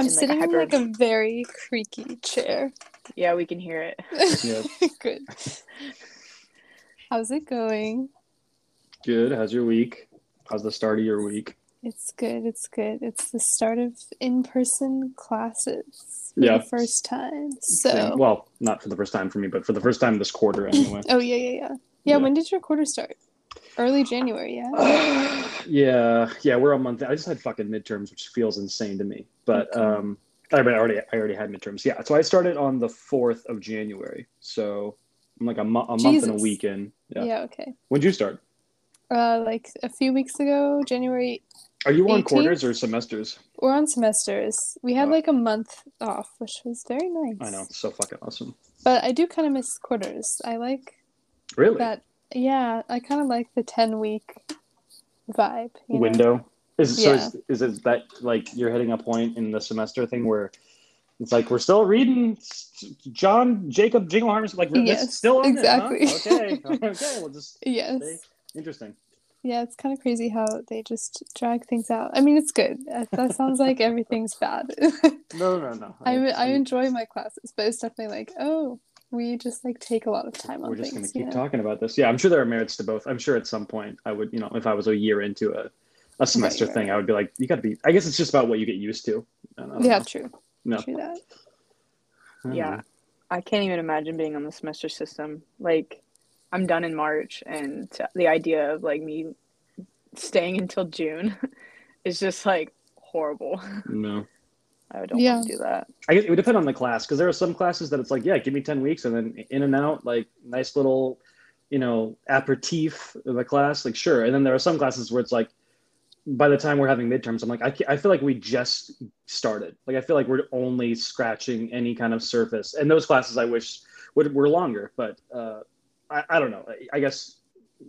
I'm in, like, a sitting in like a very creaky chair. Yeah, we can hear it. Yeah. Good. How's it going? Good. How's your week? How's the start of your week? It's good. It's good. It's the start of in-person classes for Yeah. the first time. Same- So, well, not for the first time for me, but for the first time this quarter anyway. oh yeah, yeah, yeah, yeah. Yeah. When did your quarter start? Early January, yeah. yeah, yeah, we're a month. I just had fucking midterms, which feels insane to me. But Okay. um, I, already, I already had midterms. Yeah, so I started on the fourth of January. So I'm like a, mo- a month and a week in. yeah. Yeah. Okay. When'd you start? Uh, like a few weeks ago, January. Are you on quarters or semesters? We're on semesters. We had Oh. like a month off, which was very nice. I know, so fucking awesome. But I do kind of miss quarters. I like Really? that. Yeah, I kind of like the ten week vibe. you know? window is so Yeah. is, is it that like you're hitting a point in the semester thing where it's like we're still reading John Jacob Jingleheimer's like we're Yes, it's still on exactly. there, huh? okay okay we'll just Yes. stay. interesting Yeah, it's kind of crazy how they just drag things out. I mean, it's good. That sounds like everything's bad. no no no I I enjoy my classes, but it's definitely like, oh, we just like take a lot of time on we're just gonna keep know? talking about this yeah I'm sure there are merits to both I'm sure at some point I would you know if I was a year into a a semester right, thing right. I would be like you got to be I guess it's just about what you get used to I Yeah, know. true. No. True that. I Yeah. know. I can't even imagine being on the semester system. Like, I'm done in March, and the idea of like me staying until June is just like horrible. no I don't Yeah. want to do that. I guess it would depend on the class because there are some classes that it's like, yeah, give me 10 weeks and then in and out, like nice little, you know, aperitif of the class, like sure. And then there are some classes where it's like, by the time we're having midterms, I'm like, I, I feel like we just started. Like, I feel like we're only scratching any kind of surface. And those classes I wish would, were longer, but uh, I, I don't know. I, I guess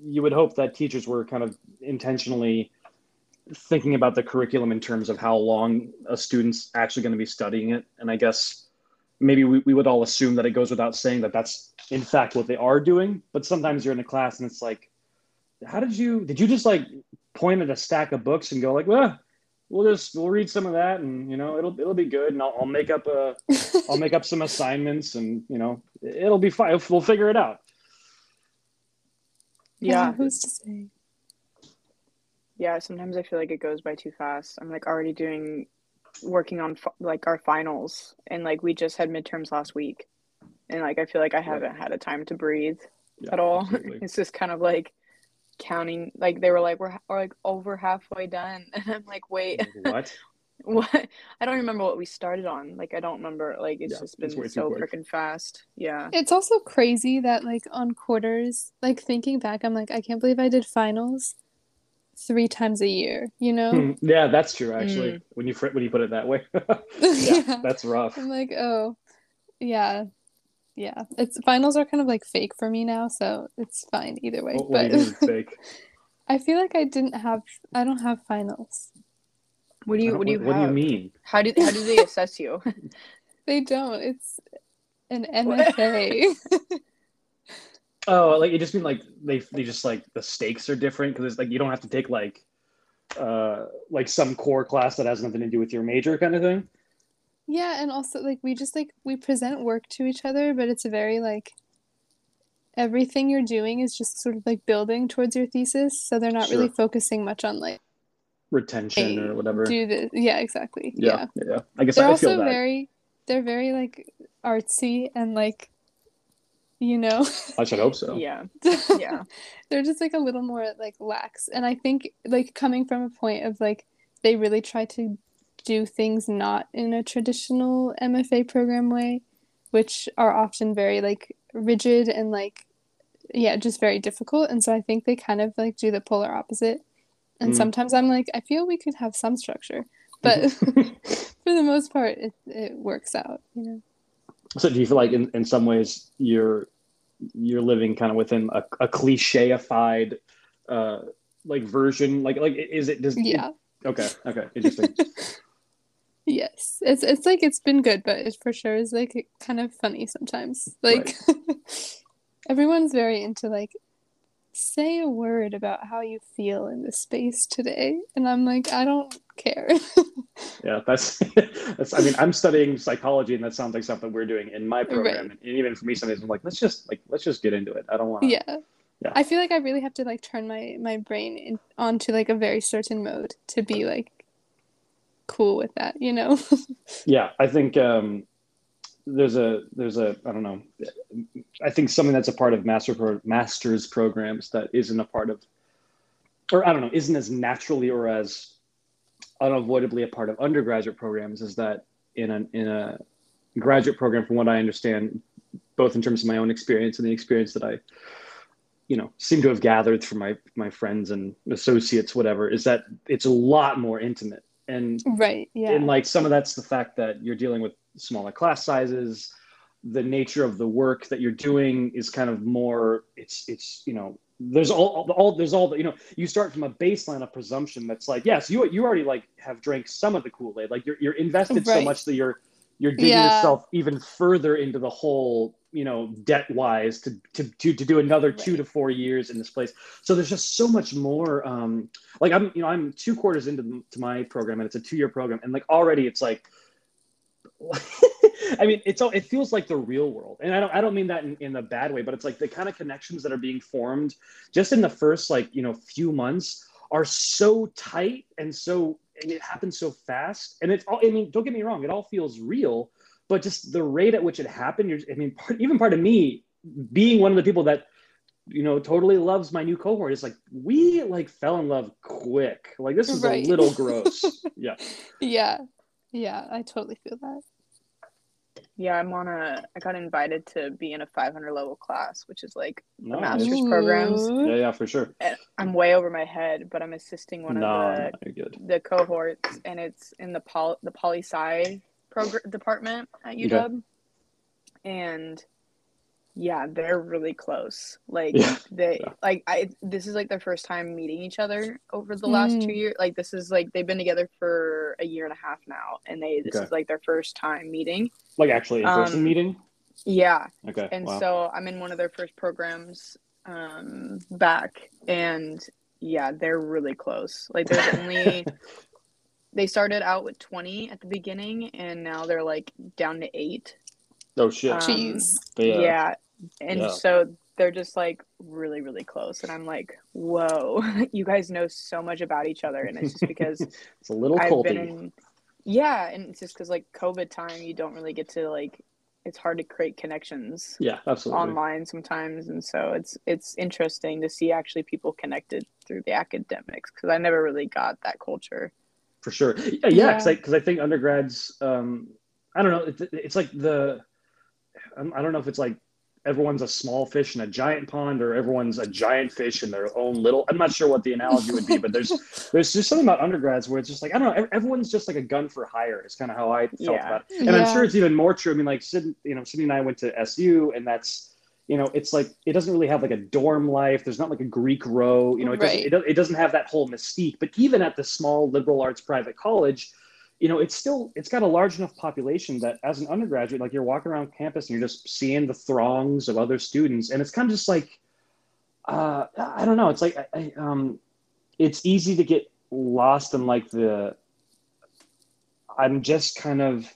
you would hope that teachers were kind of intentionally thinking about the curriculum in terms of how long a student's actually going to be studying it. And I guess maybe we, we would all assume that it goes without saying that that's in fact what they are doing. But sometimes you're in a class and it's like, how did you, did you just like point at a stack of books and go like, well, we'll just, we'll read some of that and, you know, it'll, it'll be good. And I'll, I'll make up a, I'll make up some assignments and, you know, it'll be fine. We'll figure it out. Yeah. Who's to say? Yeah, sometimes I feel like it goes by too fast. I'm like already doing working on fi- like our finals and like we just had midterms last week. And like I feel like I haven't had a time to breathe Yeah, at all. absolutely. It's just kind of like counting like they were like we're, we're like over halfway done and I'm like wait what? what I don't remember what we started on. Like I don't remember like it's Yeah, just been way too so freaking fast. Yeah. It's also crazy that like on quarters, like thinking back, I'm like, I can't believe I did finals three times a year. You know? Hmm, yeah, that's true. Actually, when you when you put it that way, yeah, Yeah. that's rough. I'm like, oh, yeah, yeah. It's finals are kind of like fake for me now, so it's fine either way. What, what do but you mean fake? I feel like I didn't have, I don't have finals. What do you what do you what do you mean? How do how do they assess you? They don't. It's an MFA. Oh, like you just mean like they they just like the stakes are different because it's like you don't have to take like uh like some core class that has nothing to do with your major kind of thing. yeah, and also like we just like we present work to each other, but it's a very like everything you're doing is just sort of like building towards your thesis, so they're not really focusing much on like Retention or whatever. do this. Yeah, exactly. yeah, yeah, I guess they're I feel also that. very they're very like artsy and like you know I should hope so. yeah. Yeah. they're just like a little more like lax and i think like coming from a point of like they really try to do things not in a traditional mfa program way which are often very like rigid and like yeah just very difficult and so i think they kind of like do the polar opposite and Mm. sometimes i'm like i feel we could have some structure but for the most part it, it works out you know So do you feel like in, in some ways you're you're living kind of within a, a clichéified uh like version like like is it does yeah. Okay okay interesting. Yes it's it's like it's been good but it for sure is like kind of funny sometimes like everyone's very into like say a word about how you feel in this space today and i'm like i don't care. Yeah, that's that's. I mean, I'm studying psychology, and that sounds like something we're doing in my program. Right. And even for me, sometimes I'm like, let's just like let's just get into it. I don't want. yeah. Yeah. I feel like I really have to like turn my my brain in, onto like a very certain mode to be like cool with that, you know? Yeah, I think um, there's a there's a I don't know. I think something that's a part of master pro, masters programs that isn't a part of, or I don't know, isn't as naturally or as unavoidably a part of undergraduate programs is that in a in a graduate program, from what I understand, both in terms of my own experience and the experience that I, you know, seem to have gathered from my my friends and associates, whatever, is that it's a lot more intimate and right. Yeah. and like some of that's the fact that you're dealing with smaller class sizes the nature of the work that you're doing is kind of more it's it's you know there's all, all there's all the you know you start from a baseline of presumption that's like yes you you already like have drank some of the kool-aid like you're, you're invested so much that you're you're digging Yeah. yourself even further into the whole you know debt wise to, to to to do another two to four years in this place so there's just so much more um like i'm you know i'm two quarters into to my program and it's a two year program and like already it's like I mean, it's all. It feels like the real world, and I don't. I don't mean that in, in a bad way, but it's like the kind of connections that are being formed just in the first, like you know, few months are so tight and so, and it happens so fast. And it's all. I mean, don't get me wrong. It all feels real, but just the rate at which it happened. You're, I mean, part, even part of me being one of the people that you know totally loves my new cohort is like we like fell in love quick. Like this is Right. a little gross. yeah. yeah. Yeah, I totally feel that. Yeah, I'm on a. I got invited to be in a 500 level class, which is like No, master's it's- programs. Yeah, yeah, for sure. and I'm way over my head, but I'm assisting one no, of the you're the cohorts, and it's in the pol the poli sci program department at UW, and yeah, they're really close. Like Yeah, they yeah. like I this is like their first time meeting each other over the last Mm. two years. Like this is like they've been together for a year and a half now, and they this Okay. is like their first time meeting. Like actually in person Um, meeting. Yeah, Okay. and wow. so I'm in one of their first programs um back and yeah they're really close like there's only they started out with 20 at the beginning and now they're like down to eight oh shit. um, Jeez. Yeah, yeah. and Yeah. so they're just like really really close and i'm like whoa you guys know so much about each other and it's just because it's a little i've culty. been in yeah and it's just because like covid time you don't really get to like it's hard to create connections Yeah, absolutely. online sometimes and so it's it's interesting to see actually people connected through the academics because i never really got that culture For sure. Yeah, yeah, because Yeah. I, 'cause I think undergrads, um, I don't know, it's, it's like the, I'm- don't know if it's like everyone's a small fish in a giant pond or everyone's a giant fish in their own little, I'm not sure what the analogy would be, but there's, there's just something about undergrads where it's just like, I don't know, everyone's just like a gun for hire. It's kind of how I felt Yeah. about it. And I'm sure it's even more true. I mean, like Sid, you know, Sydney and I went to SU and that's, you know, it's like, it doesn't really have like a dorm life. There's not like a Greek row, you know, it doesn't, it, it doesn't have that whole mystique, but even at the small liberal arts private college, you know, it's still, it's got a large enough population that as an undergraduate, like you're walking around campus and you're just seeing the throngs of other students. And it's kind of just like, uh, I don't know. It's like, I, I, um, it's easy to get lost in like the, I'm just kind of,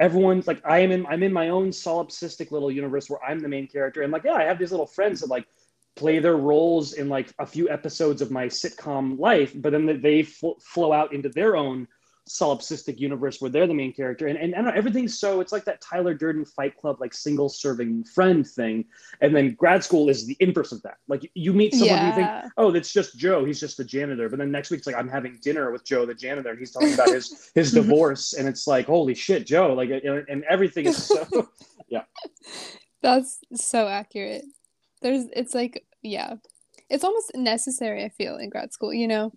everyone's like I am in I'm in my own solipsistic little universe where I'm the main character. And like yeah I have these little friends that like play their roles in like a few episodes of my sitcom life but then they fl- flow out into their own solipsistic universe where they're the main character and, and I everything's so it's like that Tyler Durden Fight Club like single serving friend thing and then grad school is the inverse of that like you meet someone who you think oh, that's just Joe. He's just the janitor. But then next week it's like I'm having dinner with Joe, the janitor, and he's talking about his his divorce, and it's like, holy shit, Joe! Like, and and everything is so. Yeah. That's so accurate. There's it's like yeah. It's almost necessary, I feel, in grad school, you know,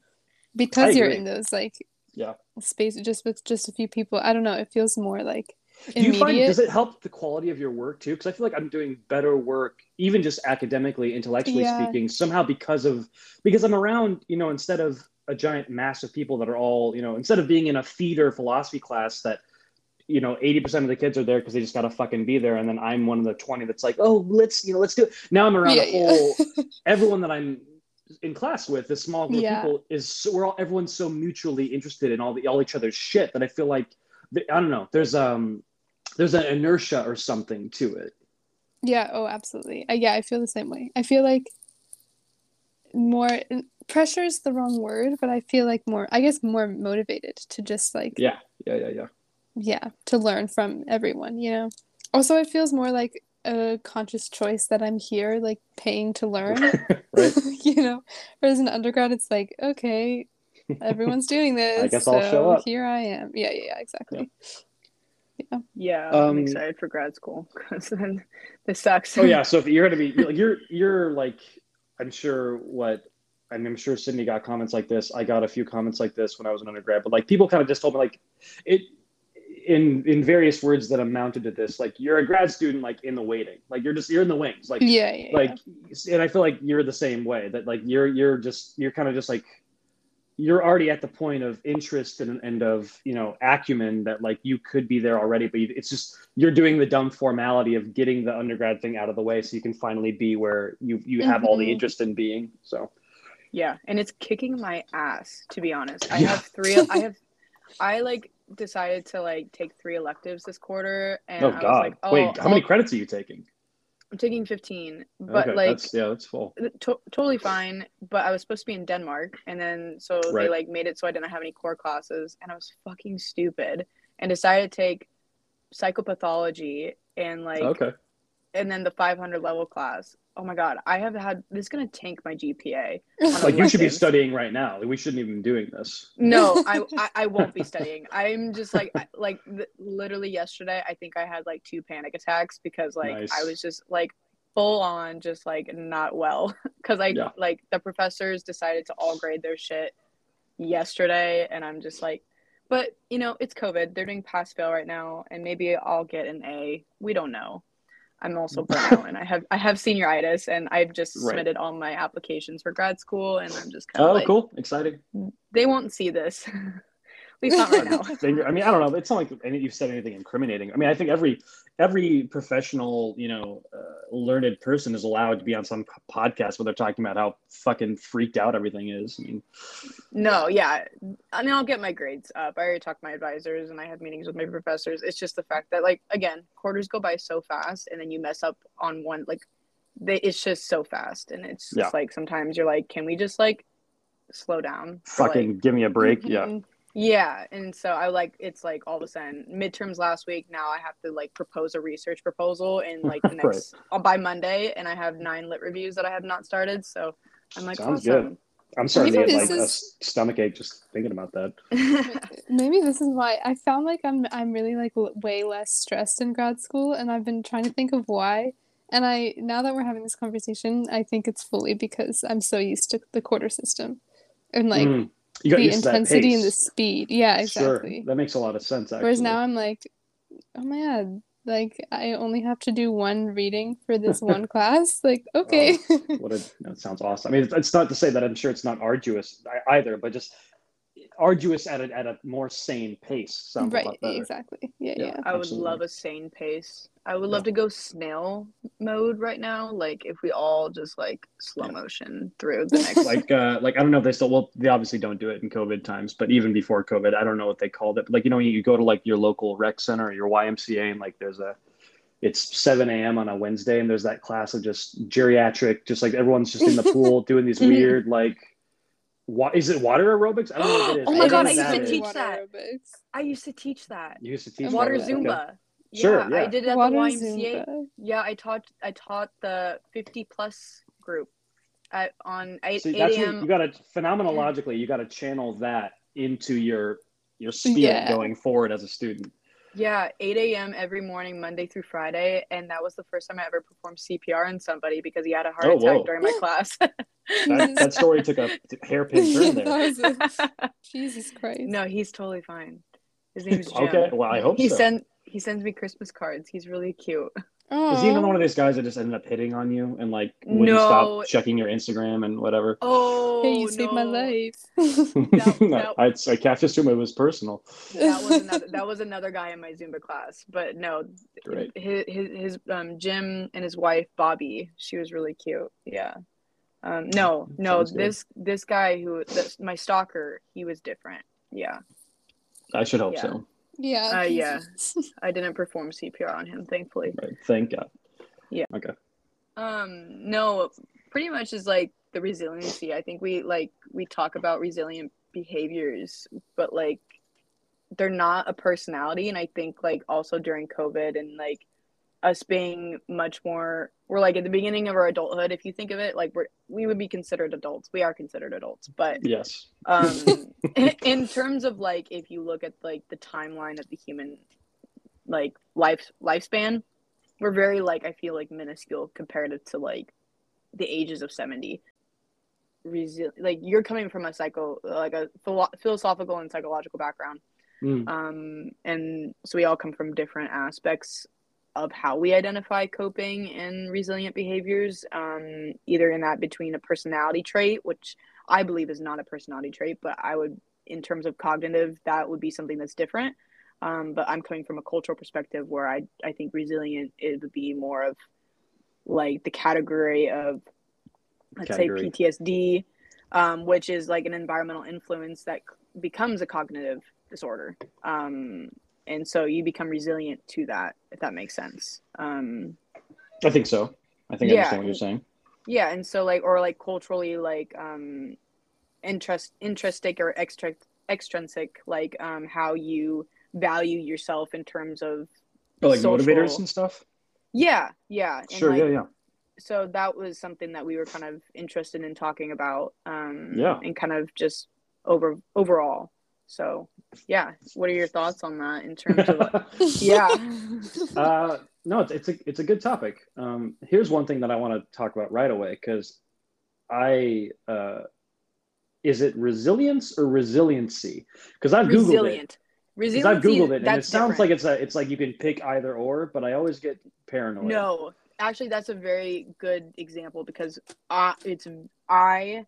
because you're in those like Yeah. space just with just a few people. I don't know, it feels more like Do you find does it help the quality of your work too? Because I feel like I'm doing better work, even just academically, intellectually Yeah. speaking, somehow because of because I'm around, you know, instead of a giant mass of people that are all, you know, instead of being in a feeder philosophy class that you know 80% of the kids are there because they just gotta fucking be there and then i'm one of the 20 that's like oh let's you know let's do it now i'm around Yeah, a yeah. everyone that i'm in class with, this small group Yeah. of people, is so, we're all everyone's so mutually interested in all the all each other's shit that I feel like I don't know. There's um there's an inertia or something to it. Yeah, oh, absolutely. Uh, yeah, I feel the same way. I feel like more pressure is the wrong word, but I feel like more, I guess, more motivated to just like, Yeah, yeah, yeah, yeah. yeah, to learn from everyone, you know? Also, it feels more like a conscious choice that I'm here, like paying to learn, right. you know? Whereas an undergrad, it's like, okay, everyone's doing this. I guess I'll so show up. Here I am. Yeah, yeah, yeah, exactly. Yeah, Um, I'm excited for grad school because then this sucks. Oh yeah. So if you're gonna be you're you're, you're like I'm sure what I mean, I'm sure Sydney got comments like this. I got a few comments like this when I was an undergrad, but like people kind of just told me like it in in various words that amounted to this. Like you're a grad student, like in the waiting, like you're just you're in the wings, like Yeah, yeah, yeah. like and I feel like you're the same way. That like you're you're just you're kind of just like you're already at the point of interest and, and of you know acumen that like you could be there already but you, it's just you're doing the dumb formality of getting the undergrad thing out of the way so you can finally be where you you have all the Mhm. interest in being so Yeah, and it's kicking my ass to be honest. I Yeah. have three. I have, I like decided to like take three electives this quarter, and oh I was god like, oh, wait how many I'll- credits are you taking I'm taking fifteen, but okay like that's yeah that's full to- totally fine. But I was supposed to be in Denmark, and then so they like made it so I didn't have any core classes, and I was fucking stupid, and decided to take psychopathology and like, okay and then the 500 level class. Oh my god, I have had this is gonna tank my GPA. like you should be studying right now we shouldn't even be doing this No, I, I I won't be studying. I'm just like like literally yesterday. I think I had like two panic attacks because like Nice. I was just like full on just like not well because I Yeah. like the professors decided to all grade their shit yesterday, and I'm just like, but you know it's COVID. They're doing pass fail right now, and maybe I'll get an A. We don't know. I'm also out, and I have I have senioritis, and I've just Right. submitted all my applications for grad school, and I'm just kind of oh like, cool exciting they won't see this. Least not right now. I mean, I don't know. It's not like any, you've said anything incriminating. I mean, I think every every professional, you know, uh, learned person is allowed to be on some podcast where they're talking about how fucking freaked out everything is. I mean, No, yeah. I mean, I'll get my grades up. I already talked to my advisors and I had meetings with my professors. It's just the fact that, like, again, quarters go by so fast and then you mess up on one, like, they, it's just so fast. And it's just Yeah. like sometimes you're like, can we just, like, slow down? for, like, fucking give me a break. Yeah. Yeah, and so I like it's like all of a sudden midterms last week. Now I have to like propose a research proposal in like the Right. next uh, by Monday, and I have nine lit reviews that I have not started. So I'm like, Sounds awesome. I'm starting to Maybe get like a is- s- stomach ache just thinking about that. Maybe this is why I found like I'm I'm really like l- way less stressed in grad school, and I've been trying to think of why. And I now that we're having this conversation, I think it's fully because I'm so used to the quarter system, and like Mm. You got the used to that intensity and the speed. Yeah, exactly. Sure, that makes a lot of sense. Actually. Whereas now I'm like, oh my god, like I only have to do one reading for this one class. Like okay, what a that sounds awesome. I mean, it's, it's not to say that I'm sure it's not arduous either, but just arduous at a at a more sane pace. Sounds right, exactly. Yeah, Yeah. yeah. I would Absolutely. love a sane pace. I would love to go snail mode right now. Like if we all just like slow Yeah. motion through the next. like uh like I don't know if they still well they obviously don't do it in COVID times, but even before COVID, I don't know what they called it. But like you know, you go to like your local rec center or your YMCA and like there's a it's 7 a.m. on a Wednesday and there's that class of just geriatric, just like everyone's just in the pool doing these weird like what is it water aerobics? I don't know what it is. Oh my don't God, I used to teach that. aerobics. I used to teach that. You used to teach Water that? Okay. Zumba. Sure, yeah, I yeah. did it at Water the YMCA. Zumba. Yeah, I taught I taught the 50 plus group at on 8, So 8 a.m. you got to phenomenologically, you got to channel that into your your spirit Yeah. going forward as a student. Yeah, 8 a.m. every morning, Monday through Friday. And that was the first time I ever performed CPR on somebody because he had a heart Oh, attack whoa. during my class. That, that story took a hairpin turn there. That was a- Jesus Christ. no, he's totally fine. His name's Jim. Okay, well I hope he so. sent he sends me Christmas cards. He's really cute. Oh. Is he another one of these guys that just ended up hitting on you and like wouldn't No. stop checking your Instagram and whatever? Oh, Hey, you saved my life. that- I, I can't assume it was personal. That was another that was another guy in my Zumba class. But no, Great. his his, his um Jim and his wife Bobby. She was really cute. Yeah. Um, no, no, Sounds good. this this guy who this, my stalker, he was different. Yeah, I should hope Yeah. so. Yeah. Uh, yeah. I didn't perform CPR on him, thankfully. Right. Thank God. Yeah. Okay. Um, no, pretty much is like the resiliency. I think we like we talk about resilient behaviors, but like they're not a personality. And I think like also during COVID and like us being much more, we're like at the beginning of our adulthood. If you think of it, like we're we would be considered adults. We are considered adults, but Yes. um in terms of like if you look at like the timeline of the human like life lifespan we're very like i feel like minuscule comparative to like the ages of 70 Resi- like you're coming from a psycho like a philo- philosophical and psychological background Mm. um and so we all come from different aspects of how we identify coping and resilient behaviors um either in that between a personality trait which i believe is not a personality trait but i would in terms of cognitive that would be something that's different um but i'm coming from a cultural perspective where i i think resilient it would be more of like the category of let's Category. say ptsd um, which is like an environmental influence that becomes a cognitive disorder um, and so you become resilient to that if that makes sense um, I think so. I think I understand what you're saying. yeah and so like or like culturally like um interest intrinsic or extra extrinsic like um how you value yourself in terms of Oh, like social- motivators and stuff. yeah yeah and Sure. like, yeah. Yeah. so that was something that we were kind of interested in talking about um Yeah. and kind of just over overall so yeah what are your thoughts on that in terms of yeah uh, no, it's, it's a it's a good topic. Um, here's one thing that I want to talk about right away because I uh, is it resilience or resiliency? Because I've googled it. resilient Because resiliency I've googled it and it sounds different. like it's a it's like you can pick either or, but I always get paranoid. no actually that's a very good example because uh, it's i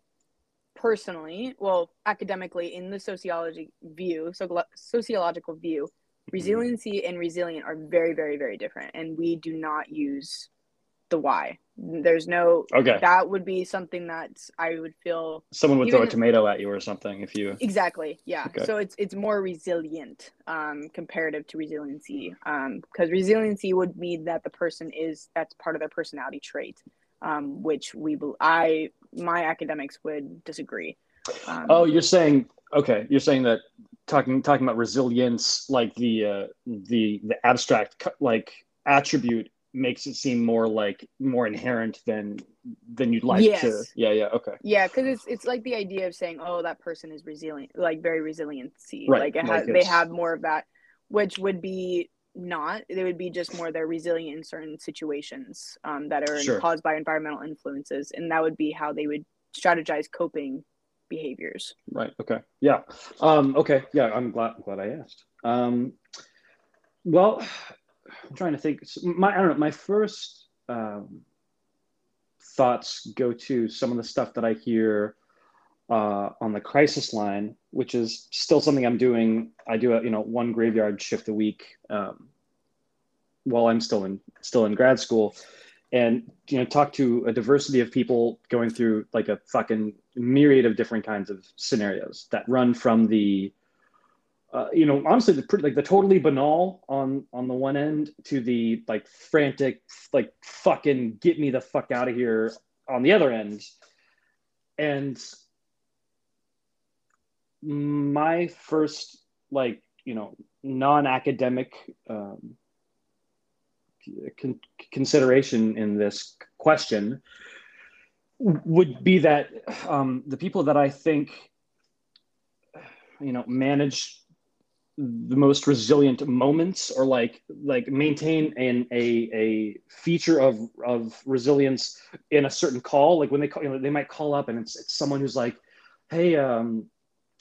personally well academically in the sociology view so sociological view resiliency and resilient are very very very different and we do not use the why there's no Okay. that would be something that i would feel Someone would throw a tomato at you or something if you. exactly yeah Okay. so it's it's more resilient um comparative to resiliency um because resiliency would mean that the person is that's part of their personality trait um which we i my academics would disagree um, Oh, you're saying okay. You're saying that talking talking about resilience, like the uh, the the abstract like attribute makes it seem more like more inherent than than you'd like to. Yes. Yeah. Yeah. Okay. Yeah, because it's it's like the idea of saying, "Oh, that person is resilient," like very resiliency. Right, Like, it like has, they have more of that, which would be not. They would be just more they're resilient in certain situations um, that are Sure. caused by environmental influences, and that would be how they would strategize coping behaviors. Right. Okay. Yeah. Um, okay. Yeah. I'm glad I'm glad I asked. Um, well, I'm trying to think. My I don't know. My first um, thoughts go to some of the stuff that I hear uh, on the crisis line, which is still something I'm doing. I do a you know one graveyard shift a week um, while I'm still in still in grad school, and you know talk to a diversity of people going through like a fucking myriad of different kinds of scenarios that run from the uh, you know honestly the pretty, like the totally banal on on the one end to the like frantic like fucking get me the fuck out of here on the other end and my first like you know non-academic um, con- consideration in this question would be that um, the people that I think you know manage the most resilient moments or like like maintain an a a feature of of resilience in a certain call. Like when they call you know they might call up and it's it's someone who's like hey um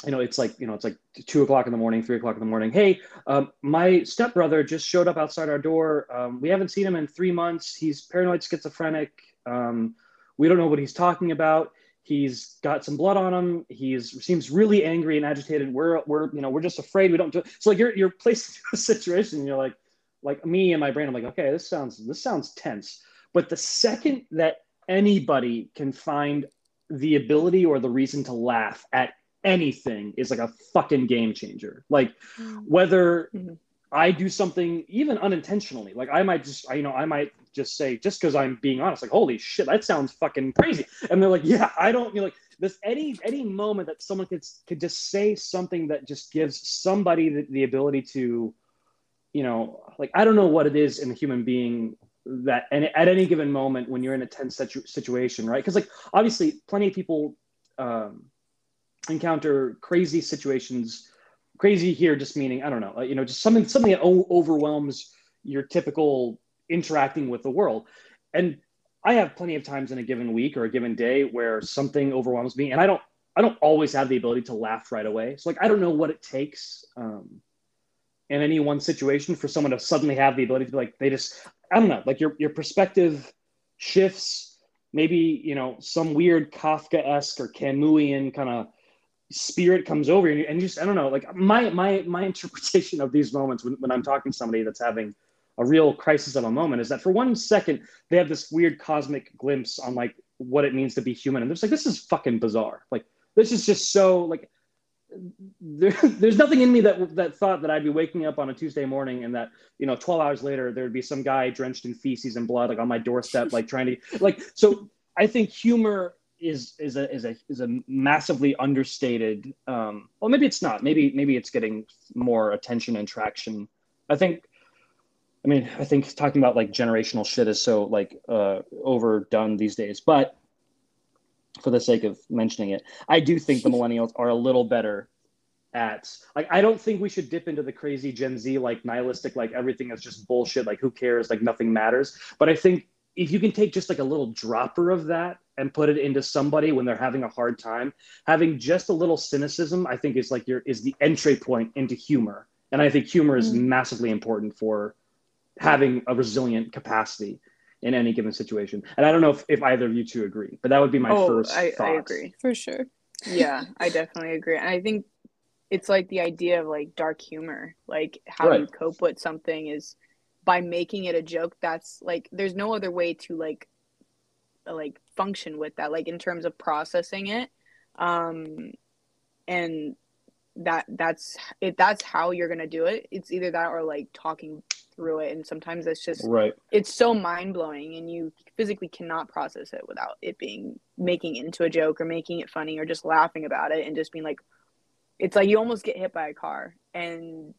you know it's like you know it's like two o'clock in the morning three o'clock in the morning. Hey um, my stepbrother just showed up outside our door. Um, we haven't seen him in three months. He's paranoid schizophrenic. Um, we don't know what he's talking about. He's got some blood on him. He's seems really angry and agitated. We're we're you know we're just afraid. We don't do it. so like you're you're placed into a situation and you're like like me and my brain i'm like okay this sounds this sounds tense. But the second that anybody can find the ability or the reason to laugh at anything is like a fucking game changer. Like whether Mhm. I do something even unintentionally, like I might just, I, you know, I might just say, just because I'm being honest, like, holy shit, that sounds fucking crazy. And they're like, yeah, I don't, you know, like this any any moment that someone could could just say something that just gives somebody the, the ability to, you know, like I don't know what it is in a human being that and at any given moment when you're in a tense situ- situation, right? Because like obviously, plenty of people um, encounter crazy situations. Crazy here, just meaning I don't know, you know, just something something that overwhelms your typical interacting with the world. And I have plenty of times in a given week or a given day where something overwhelms me, and I don't I don't always have the ability to laugh right away. So like I don't know what it takes um, in any one situation for someone to suddenly have the ability to be like they just I don't know like your your perspective shifts. Maybe you know some weird Kafka esque or Camusian kind of spirit comes over you and you just I don't know like my my my interpretation of these moments when, when I'm talking to somebody that's having a real crisis of a moment is that for one second they have this weird cosmic glimpse on like what it means to be human. And they're just like this is fucking bizarre. Like this is just so like there, there's nothing in me that that thought that I'd be waking up on a Tuesday morning and that you know 12 hours later there'd be some guy drenched in feces and blood like on my doorstep like trying to like so I think humor is is a is a is a massively understated um well maybe it's not maybe maybe it's getting more attention and traction I think I mean, I think talking about like generational shit is so like uh, overdone these days. But for the sake of mentioning it, I do think the millennials are a little better at like. I don't think we should dip into the crazy Gen Z like nihilistic like everything is just bullshit. Like who cares? Like nothing matters. But I think if you can take just like a little dropper of that and put it into somebody when they're having a hard time, having just a little cynicism, I think is like your is the entry point into humor. And I think humor is Mm. massively important for having a resilient capacity in any given situation. And I don't know if, if either of you two agree, but that would be my oh, first I, I agree. For sure. Yeah, I definitely agree. And I think it's like the idea of like dark humor, like how you cope with something is by making it a joke. That's like there's no other way to like like function with that, like in terms of processing it. Um, and that that's it. That's how you're gonna do it. It's either that or like talking through it. And sometimes it's just Right. it's so mind blowing and you physically cannot process it without it being making it into a joke or making it funny or just laughing about it and just being like it's like you almost get hit by a car and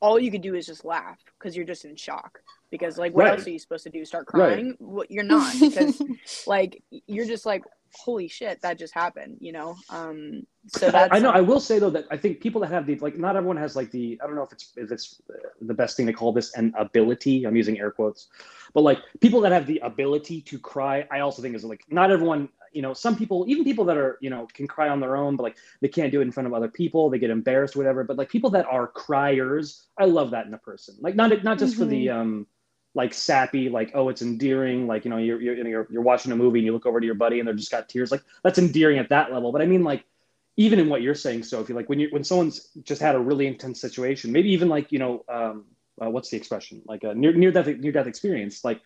all you could do is just laugh because you're just in shock because like what Right. else are you supposed to do start Right. crying well, you're not because like you're just like holy shit that just happened you know um so I, that's I know. I will say though that I think people that have the like, not everyone has like the. I don't know if it's if it's uh, the best thing to call this an ability. I'm using air quotes, but like people that have the ability to cry, I also think is like not everyone. You know, some people, even people that are you know can cry on their own, but like they can't do it in front of other people. They get embarrassed, or whatever. But like people that are criers, I love that in a person. Like not not just for the um like sappy, like oh it's endearing, like you know you're you're, you're you're watching a movie and you look over to your buddy and they're just got tears, like that's endearing at that level. But I mean like even in what you're saying, Sophie, like when you when someone's just had a really intense situation, maybe even like you know um, uh, what's the expression like a near near death near death experience, like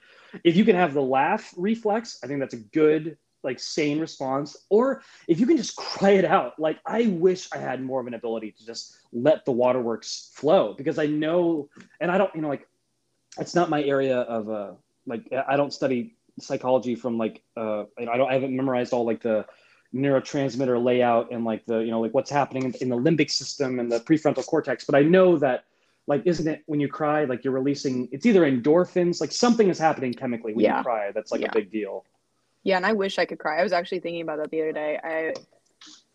if you can have the laugh reflex, I think that's a good like sane response. Or if you can just cry it out, like I wish I had more of an ability to just let the waterworks flow because I know, and I don't, you know, like it's not my area of uh like I don't study psychology from like uh I don't I haven't memorized all like the neurotransmitter layout and like the you know like what's happening in, in the limbic system and the prefrontal cortex but i know that like isn't it when you cry like you're releasing it's either endorphins like something is happening chemically when Yeah. you cry that's like Yeah. a big deal Yeah, and I wish I could cry. I was actually thinking about that the other day. I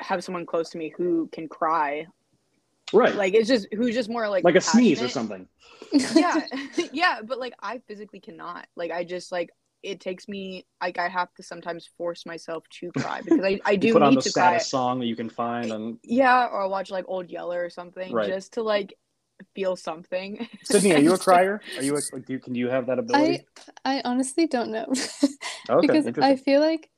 have someone close to me who can cry. Right like, Like it's just who's just more like like a sneeze or something Yeah, yeah, but like I physically cannot. Like I just like it takes me like I have to sometimes force myself to cry because I I do you put on need the to cry. saddest song that you can find and Yeah, or I'll watch like Old Yeller or something Right. just to like feel something. sydney are you a crier are you a, like, do you can you have that ability I I honestly don't know. okay because I feel like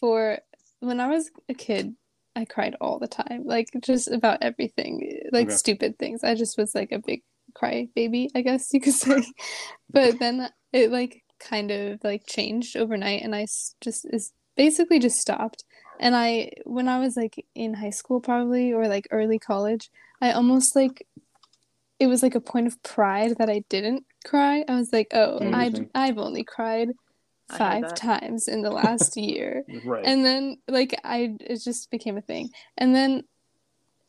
for when I was a kid, I cried all the time, like just about everything, like Okay. stupid things. I just was like a big cry baby, I guess you could say. but then it like kind of like changed overnight, and I just is basically just stopped. And I when I was like in high school probably or like early college, I almost like it was like a point of pride that I didn't cry. I was like, oh, I I've only cried five times in the last year. Right. And then like I it just became a thing. And then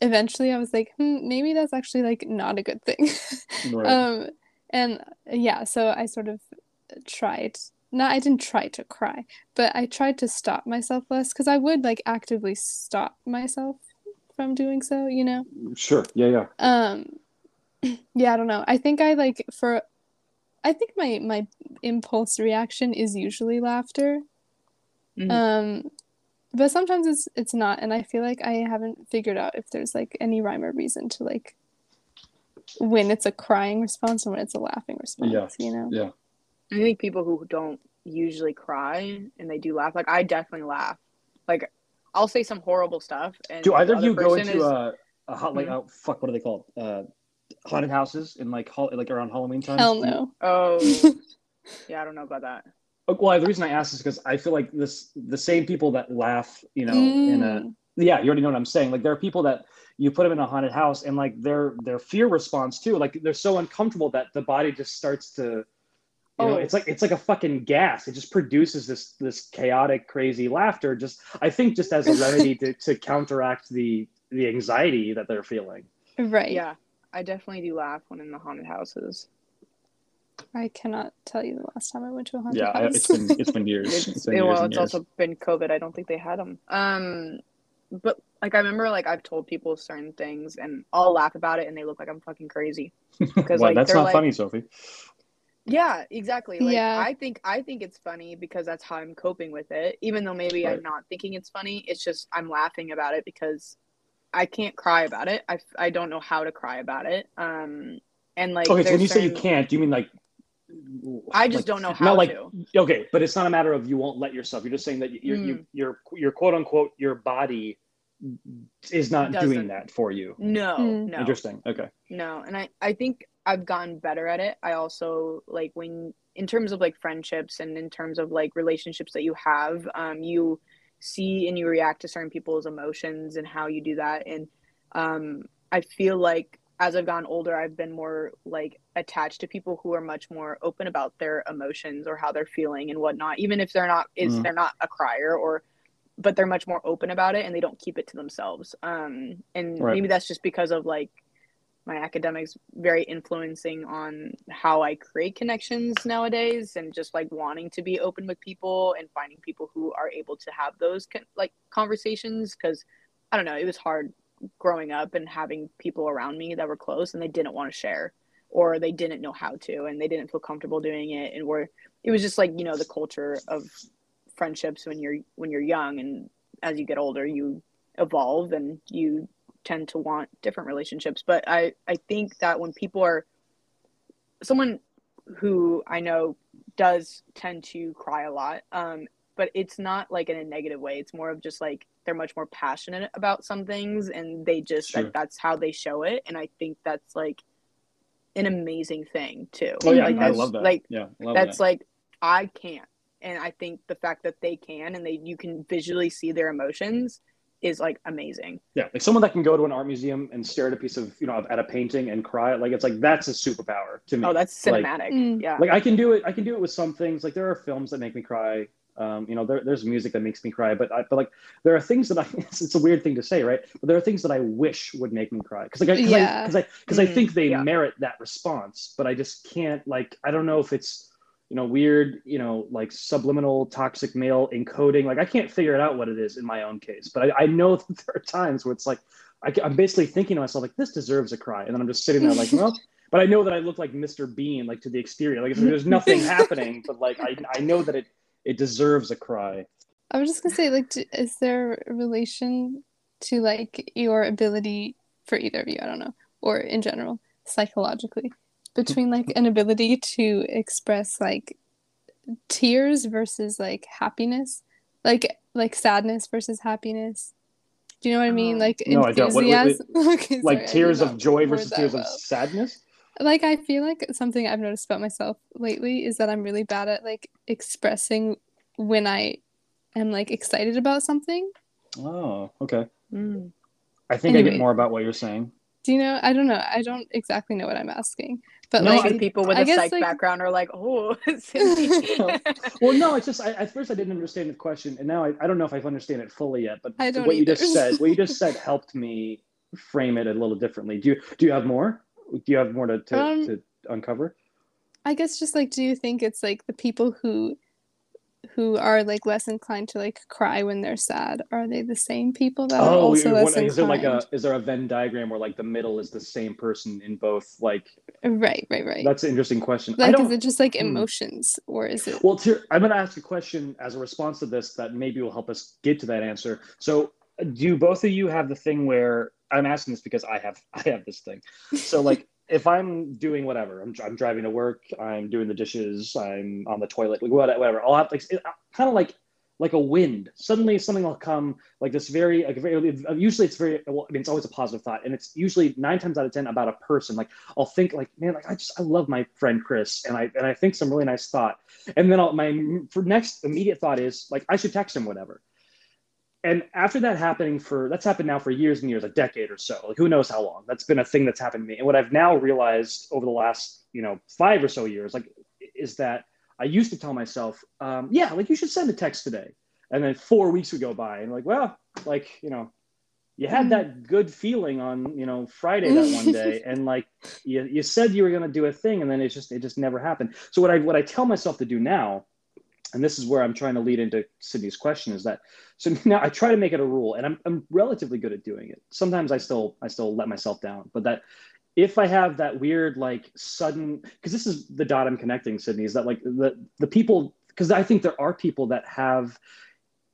eventually I was like, hmm, maybe that's actually like not a good thing. right. um and yeah, so I sort of tried no, I didn't try to cry, but I tried to stop myself less because I would like actively stop myself from doing so, you know? sure. Yeah. Yeah. Um yeah, I don't know. I think I like for I think my my impulse reaction is usually laughter. Mhm. Um but sometimes it's it's not and I feel like I haven't figured out if there's like any rhyme or reason to like when it's a crying response and when it's a laughing response, Yeah. you know? Yeah. I think people who don't usually cry and they do laugh, like I definitely laugh. Like I'll say some horrible stuff, and Do either of you go person into is- a, a hot like Hmm? oh, fuck? What are they called? Uh, haunted houses in like hol- like around Halloween time. Hell no. Oh, yeah, I don't know about that. Uh, Well, the reason I ask is because I feel like this the same people that laugh, you know, in a Mm. yeah, you already know what I'm saying. Like there are people that you put them in a haunted house and like their their fear response too, like they're so uncomfortable that the body just starts to you know, Oh. it's like it's like a fucking gas. It just produces this this chaotic, crazy laughter. Just I think just as a remedy to, to counteract the the anxiety that they're feeling. Right. Yeah, I definitely do laugh when in the haunted houses. I cannot tell you the last time I went to a haunted Yeah, I, house. it's been it's been years. It's, It's been years well, it's years. also been COVID. I don't think they had them. Um, but like I remember, like I've told people certain things, and I'll laugh about it, and they look like I'm fucking crazy. Because Well, like that's not like, funny, Sophie. Yeah, exactly. Like Yeah. I think I think it's funny because that's how I'm coping with it. Even though maybe Right. I'm not thinking it's funny, it's just I'm laughing about it because I can't cry about it. I, I don't know how to cry about it. Um and like Okay, so when there's you say you can't, do you mean like? I just like- don't know how not how like, to. Okay, but it's not a matter of you won't let yourself. You're just saying that you're, you, Mm. you're, you're quote unquote your body is not doing Doesn't. that for you. No, Mm. no. Interesting. Okay. No, and I I think I've gotten better at it. I also like when in terms of like friendships and in terms of like relationships that you have, um, you see and you react to certain people's emotions and how you do that. And um, I feel like as I've gotten older, I've been more like attached to people who are much more open about their emotions or how they're feeling and whatnot, even if they're not is Mhm. they're not a crier or but they're much more open about it and they don't keep it to themselves. Um, and Right. maybe that's just because of like my academics very influencing on how I create connections nowadays and just like wanting to be open with people and finding people who are able to have those con- like conversations because I don't know it was hard growing up and having people around me that were close and they didn't want to share or they didn't know how to and they didn't feel comfortable doing it and were it was just like you know the culture of friendships when you're when you're young and as you get older you evolve and you tend to want different relationships but i i think that when people are someone who i know does tend to cry a lot um but it's not like in a negative way it's more of just like they're much more passionate about some things and they just Sure. like that's how they show it and i think that's like an amazing thing too Oh yeah, Like, I that's- love that. like yeah, that's that. like I can't. And I think the fact that they can and they you can visually see their emotions is like amazing. yeah, like someone that can go to an art museum and stare at a piece of you know at a painting and cry. Like it's like that's a superpower to me. Oh, that's Like- cinematic. Mm. Yeah. like I can do it. I can do it with some things. Like there are films that make me cry. Um, you know, there, there's music that makes me cry, but I, but like there are things that I. It's, it's a weird thing to say, right? But there are things that I wish would make me cry because like because Yeah. I because I because I Mhm, think they yeah. merit that response, but I just can't. Like I don't know if it's you know weird you know like subliminal toxic male encoding. Like I can't figure it out what it is in my own case, but I, I know that there are times where it's like I, am basically thinking to myself like this deserves a cry, and then I'm just sitting there like well. But I know that I look like Mr. Bean, like to the exterior. Like there's nothing happening, but like I, I know that it it deserves a cry. I was just gonna say, like, is there a relation to like your ability for either of you? I don't know, or in general, psychologically, between like an ability to express like tears versus like happiness, like like sadness versus happiness. Do you know what I mean? Oh. Like No. Wait, wait, enthusiasm. Okay, Like sorry, tears of joy versus that tears of well sadness. like i feel like something i've noticed about myself lately is that i'm really bad at like expressing when i am like excited about something Oh, okay. Mm. I think I get more about what you're saying. Do you know? I don't know. I don't exactly know what I'm asking, but No, like, Like people with I a guess, psych like- background are like, oh, Well, no, it's just I, at first I didn't understand the question, and now I, I don't know if I understand it fully yet. But I don't what you just said, what you just said, helped me frame it a little differently. Do you do you have more? Do you have more to to, Um, to uncover? I guess just like, do you think it's like the people who who are like less inclined to like cry when they're sad? Are they the same people that are Oh, also you- less what- is there like a is there a Venn diagram where like the middle is the same person in both? Like Right, right, right. that's an interesting question. Like, is it just like Hmm. emotions, or is it? Well, Tyr, I'm going to ask a question as a response to this that maybe will help us get to that answer. So, do both of you have the thing where I'm asking this because I have I have this thing. So, like, if I'm doing whatever, I'm, I'm driving to work, I'm doing the dishes, I'm on the toilet, like, whatever. I'll have like uh, kind of like like a wind. Suddenly, something will come like this very like very. Uh, usually, it's very. Well, I mean, it's always a positive thought, and it's usually nine times out of ten about a person. Like I'll think like, man, like I just I love my friend Chris, and I and I think some really nice thought, and then I'll, my next immediate thought is like I should text him whatever. And after that happening for that's happened now for years and years, a decade or so, like who knows how long. That's been a thing that's happened to me. And what I've now realized over the last you know five or so years, like is that I used to tell myself, um, yeah, like you should send a text today. And then four weeks would go by, and like, well, like you know, you had that good feeling on you know Friday that one day, and like you, you said you were going to do a thing, and then it just it just never happened. So what I what I tell myself to do now, and this is where I'm trying to lead into Sydney's question, is that so now I try to make it a rule, and I'm I'm relatively good at doing it. Sometimes I still I still let myself down, but that if I have that weird like sudden because this is the dot I'm connecting, Sydney, is that like the the people because I think there are people that have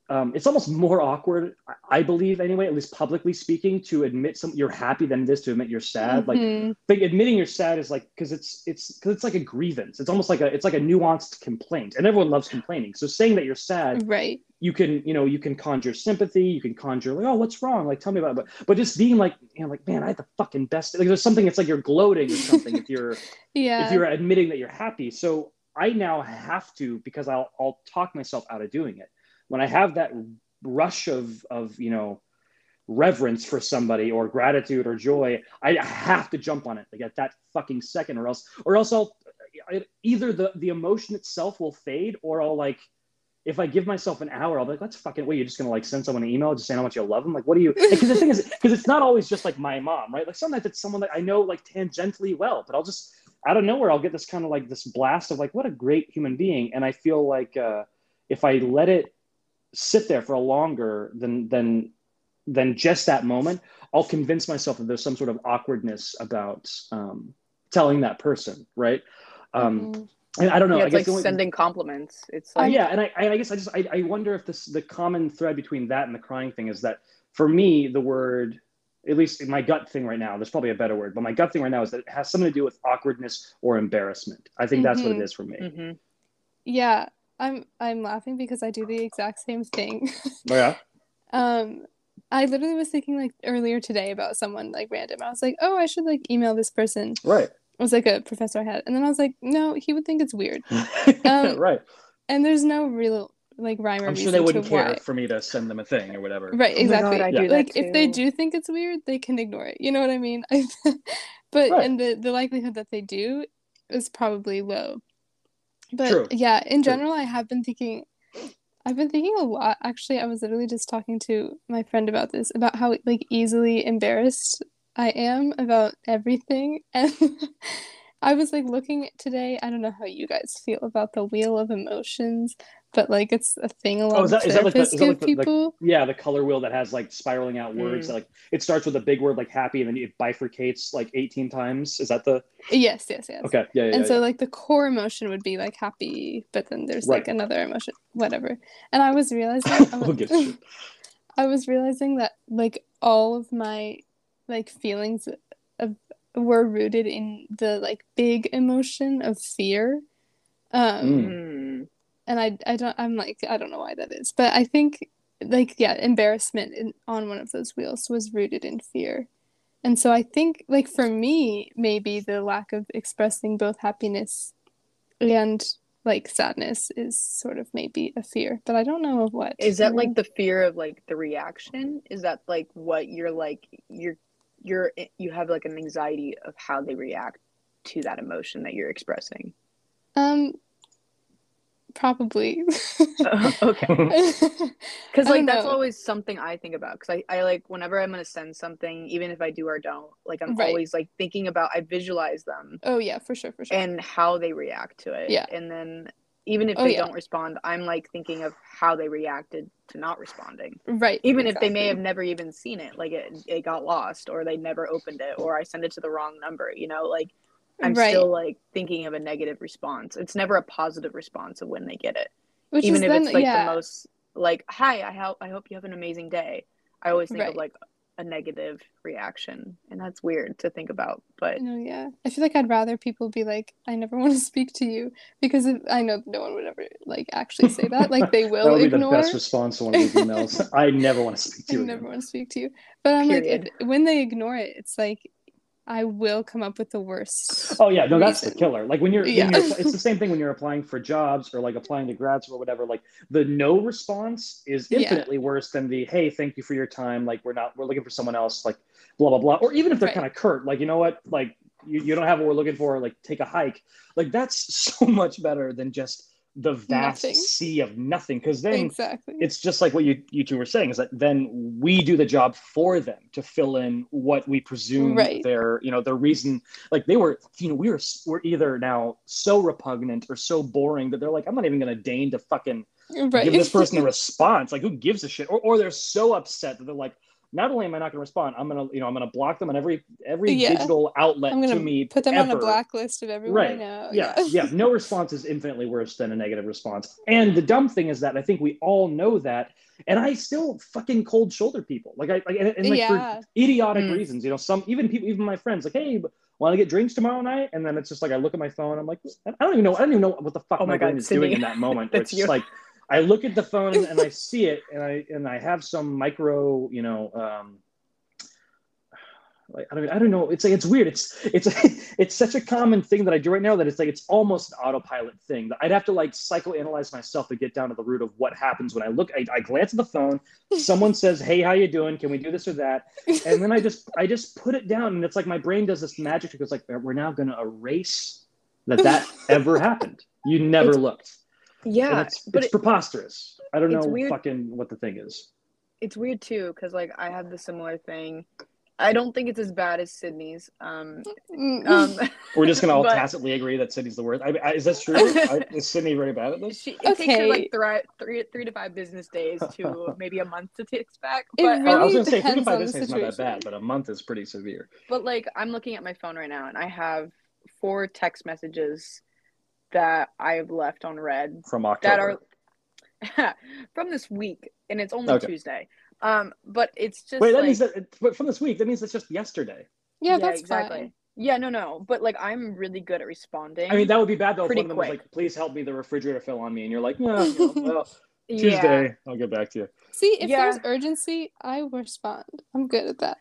um, it's almost more awkward, I- believe anyway, at least publicly speaking, to admit some you're happy than it is to admit you're sad. Like Mhm. like admitting you're sad is like because it's it's because it's like a grievance. It's almost like a it's like a nuanced complaint, and everyone loves complaining. So saying that you're sad right. you can you know you can conjure sympathy you can conjure like oh what's wrong like tell me about it but, but just being like you know like man i had the fucking best like there's something it's like you're gloating or something if you're Yeah. if you're admitting that you're happy so i now have to because i'll i'll talk myself out of doing it when i have that rush of of you know reverence for somebody or gratitude or joy i have to jump on it like at that fucking second or else or else i'll either the the emotion itself will fade or i'll like if I give myself an hour, I'll be like, let's fucking wait. You're just gonna like send someone an email just saying how much you love them. Like, what do you? Because the thing is, because it's not always just like my mom, right? Like sometimes it's someone that I know like tangentially well, but I'll just out of nowhere I'll get this kind of like this blast of like, what a great human being, and I feel like uh, if I let it sit there for a longer than than than just that moment, I'll convince myself that there's some sort of awkwardness about um, telling that person, right? Um, Mhm. and I don't know. yeah, I it's guess like only- sending compliments. It's uh, like yeah, and I, I guess I just I, I wonder if this the common thread between that and the crying thing is that for me the word at least in my gut thing right now there's probably a better word but my gut thing right now is that it has something to do with awkwardness or embarrassment I think that's what it Mhm. is for me Mhm. Yeah. I'm I'm laughing because I do the exact same thing. oh, yeah Um, I literally was thinking like earlier today about someone like random. I was like, oh, I should like email this person. right It was like a professor I had, and then I was like, no, he would think it's weird. Um, right And there's no real like rhyme or I'm reason sure they wouldn't to care why. for me to send them a thing or whatever Right, Oh exactly. God, I Yeah. do like if they do think it's weird, they can ignore it. You know what I mean? but Right. and the the likelihood that they do is probably low. But True. yeah, in True. general, I have been thinking. I've been thinking a lot. Actually, I was literally just talking to my friend about this, about how like easily embarrassed I am about everything, and I was like looking today. I don't know how you guys feel about the wheel of emotions, but like it's a thing a lot Oh, is of that- is that like the- is that like the- like- people. yeah the color wheel that has like spiraling out words Mm. like it starts with a big word like happy and then it bifurcates like 18 times is that the Yes, yes, yes. okay yeah yeah, and yeah. so like the core emotion would be like happy, but then there's like another emotion, whatever. And I was realizing, I Who was- gives a shit? I was realizing that like all of my like feelings of were rooted in the like big emotion of fear. Um Mm. And I I don't I'm like I don't know why that is, but I think like yeah, embarrassment in, on one of those wheels was rooted in fear. And so I think like for me maybe the lack of expressing both happiness and like sadness is sort of maybe a fear, but I don't know of what. Is that like the fear of like the reaction? Is that like what you're like you're you're you have like an anxiety of how they react to that emotion that you're expressing? um probably oh, okay. Because like that's know. always something I think about. Because I, I like whenever I'm gonna send something, even if I do or don't, like I'm Right. always like thinking about. I visualize them oh yeah, for sure, for sure. and how they react to it. Yeah. And then even if Oh, they yeah. don't respond, I'm like thinking of how they reacted to not responding. right. Even if they may have never even seen it, like it, it got lost, or they never opened it, or I send it to the wrong number. You know, like I'm Right. still like thinking of a negative response. It's never a positive response of when they get it Which even is if then, it's like yeah. the most like hi i hope i hope you have an amazing day i always think Right. of like a negative reaction and that's weird to think about but No, yeah. I feel like I'd rather people be like, I never want to speak to you because if, I know no one would ever like actually say that. Like they will. that will would be the best response to one of these emails. I never want to speak to you. I you. never again. want to speak to you. But I'm like, Period. if, when they ignore it, it's like I will come up with the worst. Oh yeah, no, that's the killer. Like when you're, Yeah. when you're, it's the same thing when you're applying for jobs or like applying to grad school or whatever. Like the no response is Yeah. infinitely worse than the hey, thank you for your time. Like we're not, we're looking for someone else. Like blah blah blah. Or even if they're Right. kind of curt, like you know what, like you, you don't have what we're looking for. Like take a hike. Like that's so much better than just the vast Nothing. sea of nothing. Because then exactly. it's just like what you you two were saying is that then we do the job for them to fill in what we presume Right. their you know their reason like they were you know we were we're either now so repugnant or so boring that they're like i'm not even going to deign to fucking right. give this person a response like who gives a shit or, or they're so upset that they're like not only am i not going to respond i'm going to you know i'm going to block them on every every Yeah. digital outlet I'm gonna me put them on a blacklist of everyone I Right. know. yeah, yeah. No response is infinitely worse than a negative response. And the dumb thing is that I think we all know that, and I still fucking cold shoulder people. Like I, like, and, and like Yeah. for idiotic Mm. reasons. You know, some even people, even my friends, like, hey, want to get drinks tomorrow night? And then it's just like I look at my phone. I'm like, I don't even know. I don't even know what the fuck Oh my, my brain God, is doing in that moment. where it's just you. like I look at the phone and I see it, and I and I have some micro, you know. um like I don't, I don't know. It's like it's weird. It's it's it's such a common thing that I do right now that it's like it's almost an autopilot thing. That I'd have to like psychoanalyze myself to get down to the root of what happens when I look. I, I glance at the phone. Someone says, "Hey, how you doing? Can we do this or that?" And then I just I just put it down, and it's like my brain does this magic. It goes like, "We're now going to erase that that ever happened. You never It's- looked." And yeah it's, but it's it, preposterous. I don't know weird- fucking what the thing is. it's weird too because like i have the similar thing i don't think it's as bad as sydney's um Mm. um We're just gonna all But- tacitly agree that Sydney's the worst. I, I, is that true? I, is Sydney very bad at this? she, it takes her Okay. like three, three, three to five business days to maybe a month to text back It but Oh, I really was gonna say depends 35 on the business is not that bad, but a month is pretty severe. But like I'm looking at my phone right now and I have four text messages that I've left on red From October. that are from this week and it's only Okay. Tuesday. Um but it's just Wait, that like, means that but from this week. That means it's just yesterday. yeah, that's exactly. fine. Yeah, no, no. But like I'm really good at responding. I mean, that would be bad though. If Pretty one of them was like, "Please help me, the refrigerator fell on me," and you're like, "Yeah, you know, well, yeah. Tuesday, I'll get back to you." See, if Yeah. there's urgency, I respond. I'm good at that.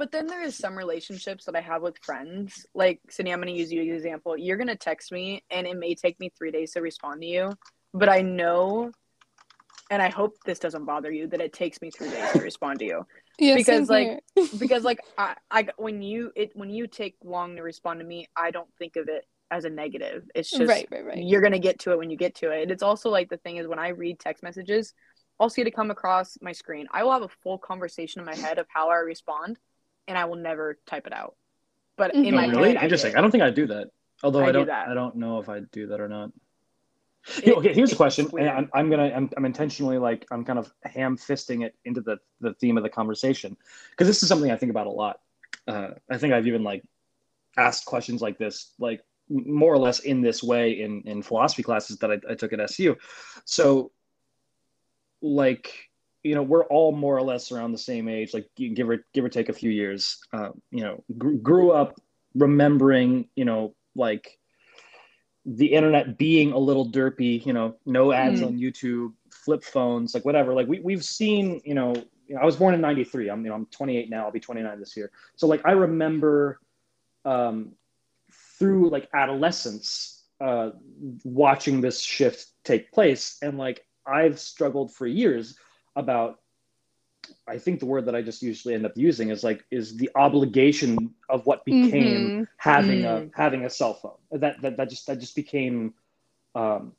But then there is some relationships that I have with friends. Like Sydney, I'm gonna use you as an example. You're gonna text me and it may take me three days to respond to you, but I know and I hope this doesn't bother you that it takes me three days to respond to you. Yeah, Because, like. Because like I, I when you it when you take long to respond to me, I don't think of it as a negative. It's just right, right, right. you're gonna get to it when you get to it. And it's also like the thing is when I read text messages, I'll see it come across my screen. I will have a full conversation in my head of how I respond, and I will never type it out. But in Mhm. my Oh, really head, I interesting. did. I don't think I do that. Although I I, do don't, that. I don't know if I do that or not. It- okay, here's a question, and I'm, I'm gonna, I'm, I'm intentionally like, I'm kind of ham fisting it into the the theme of the conversation because this is something I think about a lot. Uh, I think I've even like asked questions like this, like more or less in this way in in philosophy classes that I, I took at SU. So, like, you know, we're all more or less around the same age, like give or give or take a few years. Uh, you know, gr- grew up remembering, you know, like the internet being a little derpy, you know, no ads Mm. on YouTube, flip phones, like whatever. Like we we've seen, you know, I was born in 93. I'm, you know, I'm 28 now. I'll be 29 this year. So like I remember um through like adolescence uh, watching this shift take place. And like I've struggled for years about I think the word that I just usually end up using is like is the obligation of what became Mhm. having Mm. a having a cell phone. That that that just that just became um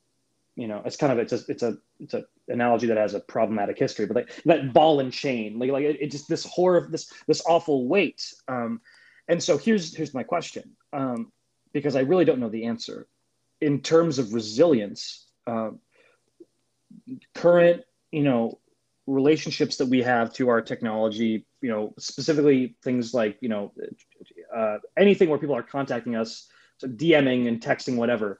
you know, it's kind of it's a it's a it's a analogy that has a problematic history, but like that ball and chain, like like it, it just this horror this this awful weight. Um and so here's here's my question. Um because I really don't know the answer. In terms of resilience, um current, you know, relationships that we have to our technology, you know, specifically things like, you know, uh, anything where people are contacting us, so DMing and texting, whatever,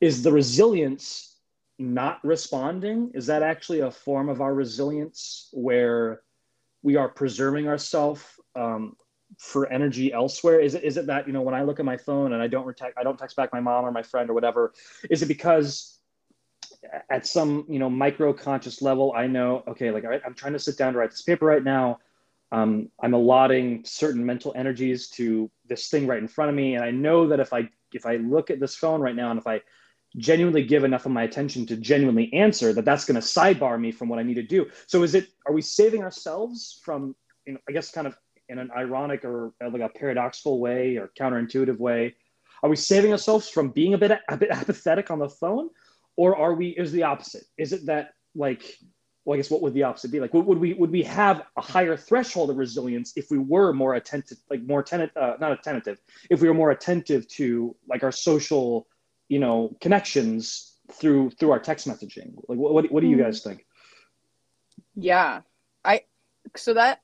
is the resilience not responding? Is that actually a form of our resilience where we are preserving ourselves um, for energy elsewhere? Is it is it that you know when I look at my phone and I don't I don't text back my mom or my friend or whatever? Is it because at some you know micro conscious level I know okay like I'm trying to sit down to write this paper right now. Um, I'm allotting certain mental energies to this thing right in front of me, and I know that if I if I look at this phone right now and if I genuinely give enough of my attention to genuinely answer that that's going to sidebar me from what I need to do. So is it are we saving ourselves from you know I guess kind of in an ironic or like a paradoxical way or counterintuitive way are we saving ourselves from being a bit a bit apathetic on the phone or are we is the opposite? Is it that like well i guess what would the opposite be? Like would, would we would we have a higher threshold of resilience if we were more attentive like more attentive uh, not attentive if we were more attentive to like our social you know connections through through our text messaging? Like what, what, what do you guys think? Yeah. I so that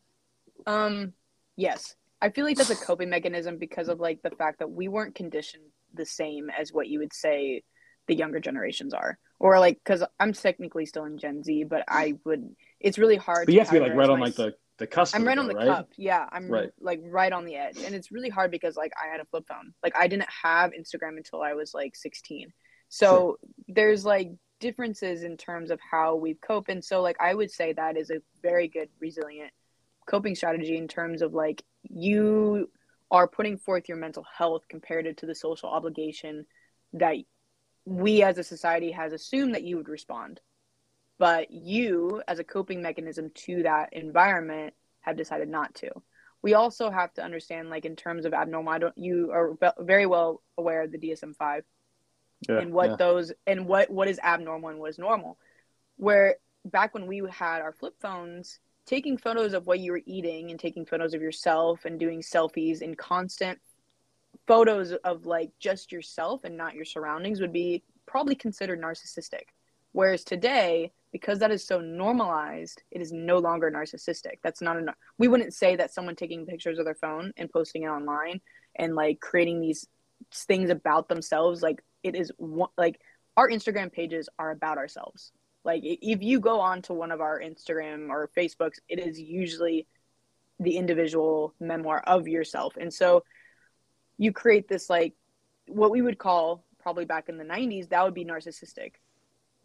um yes. I feel like that's a coping mechanism because of like the fact that we weren't conditioned the same as what you would say the younger generations are. Or like cuz I'm technically still in Gen Z, but I would it's really hard but you have to be like right on like the the cusp I'm right on the right? cup. Yeah, I'm Right. like right on the edge. And it's really hard because like I had a flip phone. Like I didn't have Instagram until I was like 16. So there's like differences in terms of how we cope. And so like I would say that is a very good resilient coping strategy in terms of like you are putting forth your mental health compared to the social obligation that we as a society has assumed that you would respond. But you as a coping mechanism to that environment have decided not to. We also have to understand like in terms of abnormal i don't you are very well aware of the dsm-5 Yeah, and what yeah. those and what what is abnormal and what is normal. Where back when we had our flip phones taking photos of what you were eating and taking photos of yourself and doing selfies in constant photos of like just yourself and not your surroundings would be probably considered narcissistic. Whereas today because that is so normalized it is no longer narcissistic. That's not a we wouldn't say that someone taking pictures of their phone and posting it online and like creating these things about themselves like it is one- like our instagram pages are about ourselves. Like if you go on to one of our instagram or facebooks it is usually the individual memoir of yourself. And so you create this like what we would call probably back in the 90s that would be narcissistic.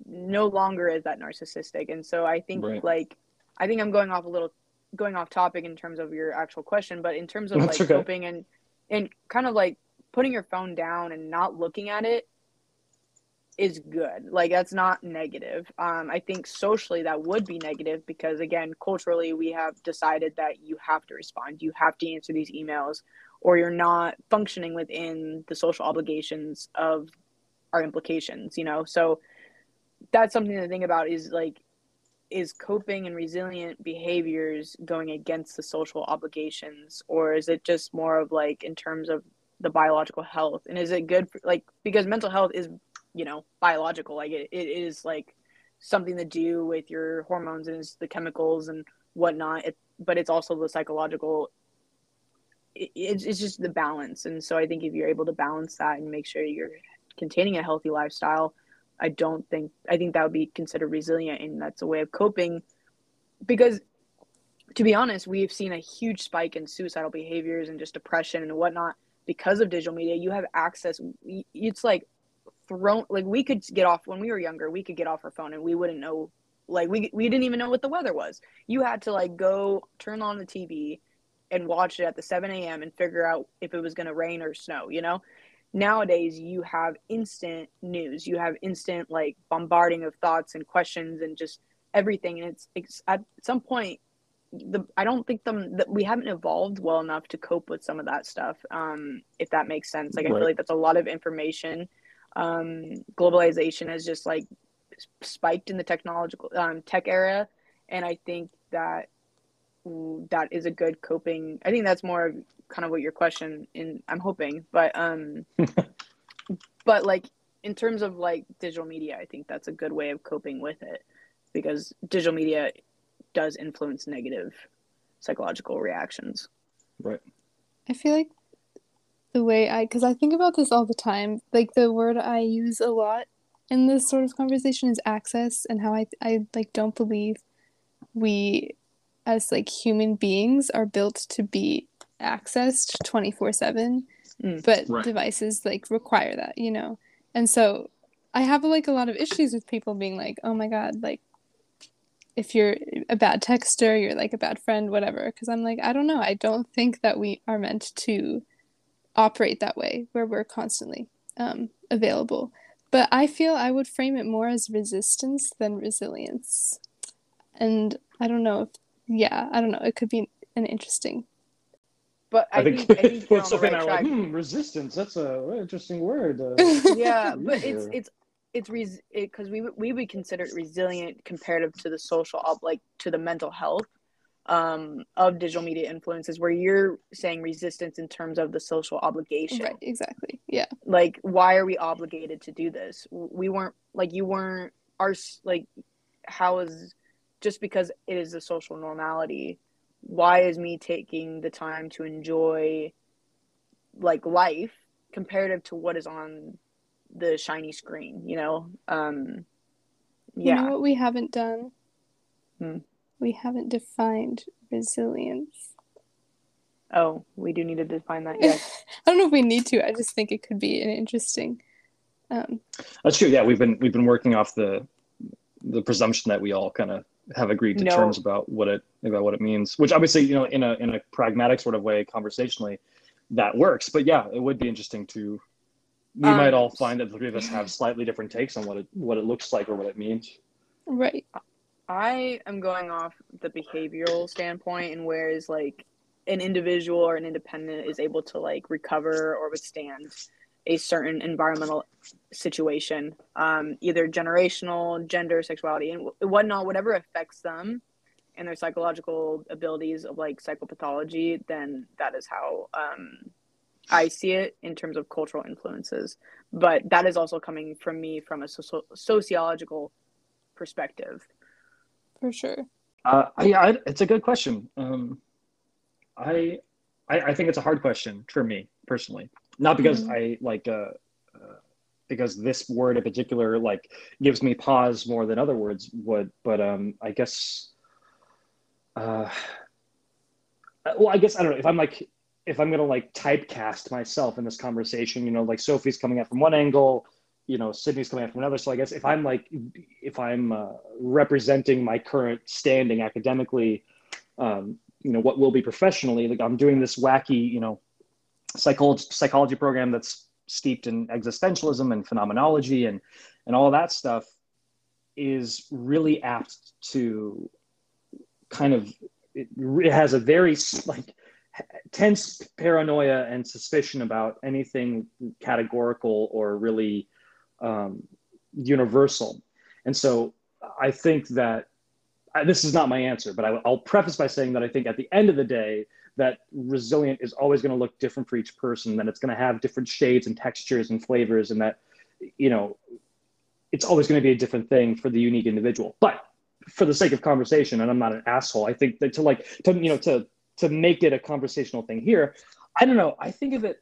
No longer is that narcissistic. And so i think Right. like i think i'm going off a little going off topic in terms of your actual question but in terms of That's like okay. coping and and kind of like putting your phone down and not looking at it is good. Like that's not negative. Um i think socially that would be negative because again culturally we have decided that you have to respond. You have to answer these emails or you're not functioning within the social obligations of our implications you know? So that's something to think about is like is coping and resilient behaviors going against the social obligations or is it just more of like in terms of the biological health? And is it good for like because mental health is you know biological like it, it is like something to do with your hormones and the chemicals and whatnot it, but it's also the psychological it's, it's just the balance. And so i think if you're able to balance that and make sure you're containing a healthy lifestyle i don't think i think that would be considered resilient and that's a way of coping. Because to be honest we've seen a huge spike in suicidal behaviors and just depression and whatnot because of digital media. You have access it's like thrown like we could get off when we were younger we could get off our phone and we wouldn't know like we, we didn't even know what the weather was. You had to like go turn on the tv and watch it at the 7 a.m and figure out if it was going to rain or snow you know? Nowadays you have instant news. You have instant like bombarding of thoughts and questions and just everything. And it's, it's at some point the i don't think them that we haven't evolved well enough to cope with some of that stuff um if that makes sense. Like i feel like that's a lot of information. Um globalization has just like spiked in the technological um, tech era. And i think that that is a good coping i think that's more of kind of what your question in i'm hoping but um but like in terms of like digital media i think that's a good way of coping with it because digital media does influence negative psychological reactions. Right. I feel like the way i because i think about this all the time like the word i use a lot in this sort of conversation is access and how i i like don't believe we as like human beings are built to be accessed 24 7 Mm. but Right. devices like require that you know and so i have like a lot of issues with people being like oh my god like if you're a bad texter you're like a bad friend whatever because i'm like i don't know i don't think that we are meant to operate that way where we're constantly um, available but i feel i would frame it more as resistance than resilience and i don't know if yeah i don't know it could be an interesting but i, I think, think, I think you're both on Sophie the and right I like, hmm, resistance. That's a very interesting word. Uh, yeah but it's User. it's it's res because we would- we would consider it resilient comparative to the social up like to the mental health um of digital media influences where you're saying resistance in terms of the social obligation right exactly yeah like why are we obligated to do this we weren't like you weren't our like how is just because it is a social normality why is me taking the time to enjoy like life comparative to what is on the shiny screen you know um You yeah know what we haven't done? Hmm. We haven't defined resilience. oh we do need to define that yes I don't know if we need to. I just think it could be an interesting. Um, That's true. Yeah, we've been we've been working off the the presumption that we all kind of have agreed to No. terms about what it about what it means. Which obviously, you know, in a in a pragmatic sort of way, conversationally, that works. But yeah, it would be interesting to. We Um, might all find that the three of us have slightly different takes on what it what it looks like or what it means. right. I am going off the behavioral standpoint and whereas like an individual or an independent is able to like recover or withstand a certain environmental situation, um, either generational, gender, sexuality, and whatnot, whatever affects them and their psychological abilities of like psychopathology, then that is how um, I see it in terms of cultural influences. But that is also coming from me from a socio- sociological perspective. For sure. Uh, yeah, I, it's a good question. Um, I, I I think it's a hard question for me personally, not because Mhm. I like uh, uh, because this word in particular like gives me pause more than other words would, but um, I guess. Uh, well, I guess I don't know if I'm like if I'm gonna like typecast myself in this conversation. You know, like Sophie's coming at from one angle, you know, Sydney's coming at from another. So I guess if I'm like if I'm uh, representing my current standing academically, um, you know, what will be professionally, like I'm doing this wacky, you know, psychology psychology program that's steeped in existentialism and phenomenology and and all that stuff is really apt to kind of it, it has a very like tense paranoia and suspicion about anything categorical or really um, universal. And so i think that I, this is not my answer but I, i'll preface by saying that i think at the end of the day that resilient is always going to look different for each person that it's going to have different shades and textures and flavors and that you know it's always going to be a different thing for the unique individual. But for the sake of conversation and i'm not an asshole i think that to like to you know to to make it a conversational thing here i don't know i think of it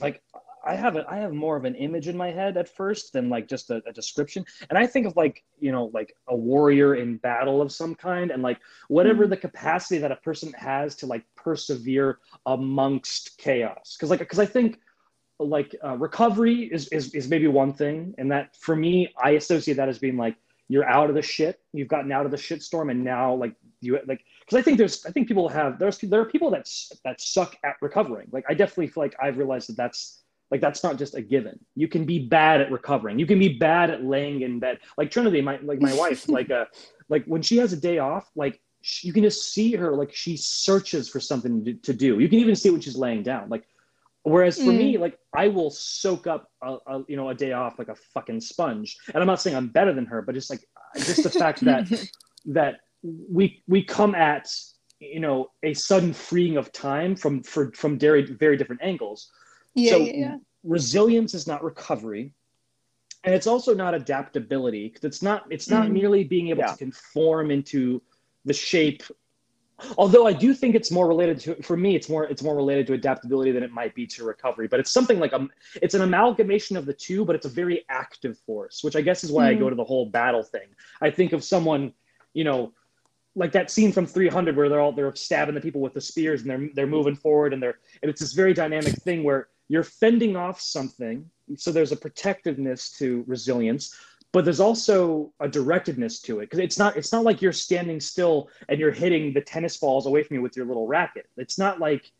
like i have a, i have more of an image in my head at first than like just a, a description. And i think of like you know like a warrior in battle of some kind and like whatever Mhm. the capacity that a person has to like persevere amongst chaos. Because like because i think like uh, recovery is, is is maybe one thing. And that for me i associate that as being like you're out of the shit you've gotten out of the shit storm and now like you like because i think there's i think people have there's there are people that that suck at recovering. Like i definitely feel like i've realized that that's Like that's not just a given. You can be bad at recovering. You can be bad at laying in bed. Like Trinity, my like my wife, like uh like when she has a day off, like she, you can just see her like she searches for something to, to do. You can even see when she's laying down. Like whereas for mm. me, like I will soak up a, a you know a day off like a fucking sponge. And I'm not saying I'm better than her, but just like just the fact that that we we come at you know a sudden freeing of time from for from very very different angles yeah, so yeah, yeah. resilience is not recovery and it's also not adaptability because it's not it's not mm. merely being able yeah. to conform into the shape although i do think it's more related to for me it's more it's more related to adaptability than it might be to recovery but it's something like a it's an amalgamation of the two but it's a very active force which i guess is why mm. i go mm. to the whole battle thing i think of someone you know like that scene from 300 where they're all they're stabbing the people with the spears and they're they're moving forward and they're and it's this very dynamic thing where you're fending off something. So there's a protectiveness to resilience but there's also a directedness to it. Because it's not it's not like you're standing still and you're hitting the tennis balls away from you with your little racket. It's not like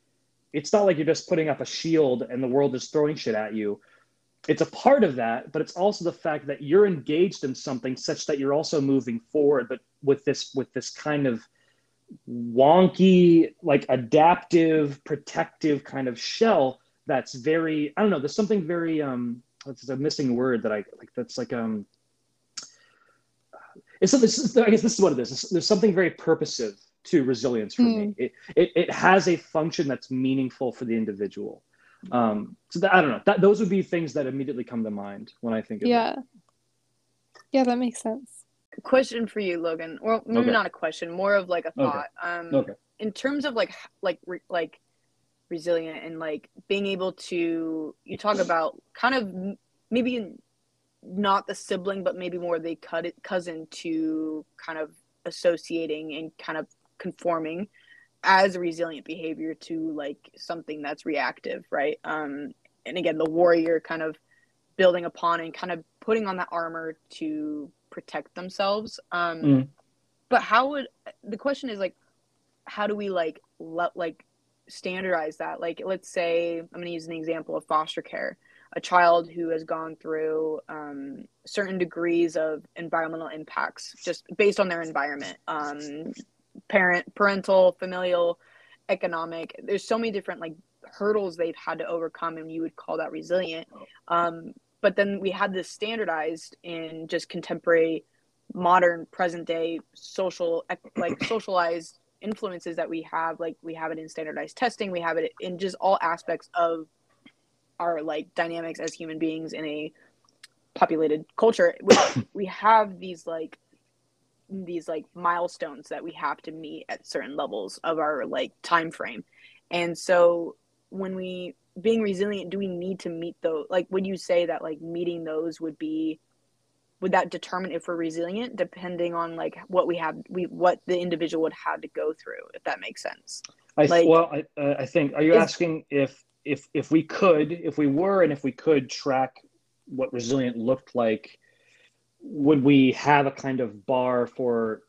it's not like you're just putting up a shield and the world is throwing shit at you. It's a part of that, but it's also the fact that you're engaged in something such that you're also moving forward, but with this with this kind of wonky, like adaptive, protective kind of shell that's very I don't know. There's something very um. It's a missing word that I like. That's like um. It's, it's I guess this is what it is. There's something very purposive to resilience for mm. me. It, it it has a function that's meaningful for the individual. Um, so that, I don't know. That those would be things that immediately come to mind when I think of yeah. it. Yeah, that makes sense. Question for you, Logan. Or maybe okay. not a question, more of like a thought. Okay. Um, okay. In terms of like like re- like resilient and like being able to, you talk about kind of maybe not the sibling, but maybe more the cousin to kind of associating and kind of conforming as a resilient behavior to like something that's reactive, right? Um, and again, the warrior kind of building upon and kind of putting on that armor to protect themselves. Um, mm. But how would the question is like, how do we like like standardize that? Like, let's say I'm going to use an example of foster care. A child who has gone through um, certain degrees of environmental impacts just based on their environment, um, parent parental familial economic there's so many different like hurdles they've had to overcome and you would call that resilient um, but then we had this standardized in just contemporary modern present day social like socialized influences that we have like we have it in standardized testing we have it in just all aspects of our like dynamics as human beings in a populated culture we, we have these like these like milestones that we have to meet at certain levels of our like time frame. And so when we being resilient do we need to meet those like would you say that like meeting those would be would that determine if we're resilient depending on like what we have we what the individual would have to go through if that makes sense I like, well I, uh, I think are you is, asking if if if we could if we were and if we could track what resilient looked like would we have a kind of bar for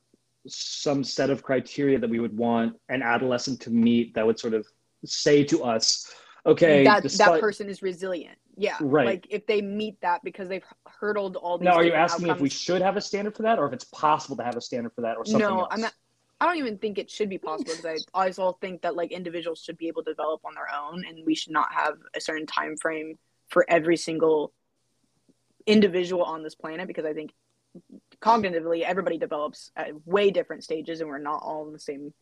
some set of criteria that we would want an adolescent to meet that would sort of say to us, okay, that despite... that person is resilient. Yeah, right. Like if they meet that because they've hurdled all these. Now, are you asking outcomes. if we should have a standard for that, or if it's possible to have a standard for that, or something? No, else? I'm not. I don't even think it should be possible because I also think that like individuals should be able to develop on their own, and we should not have a certain time frame for every single individual on this planet because I think cognitively everybody develops at way different stages and we're not all on the same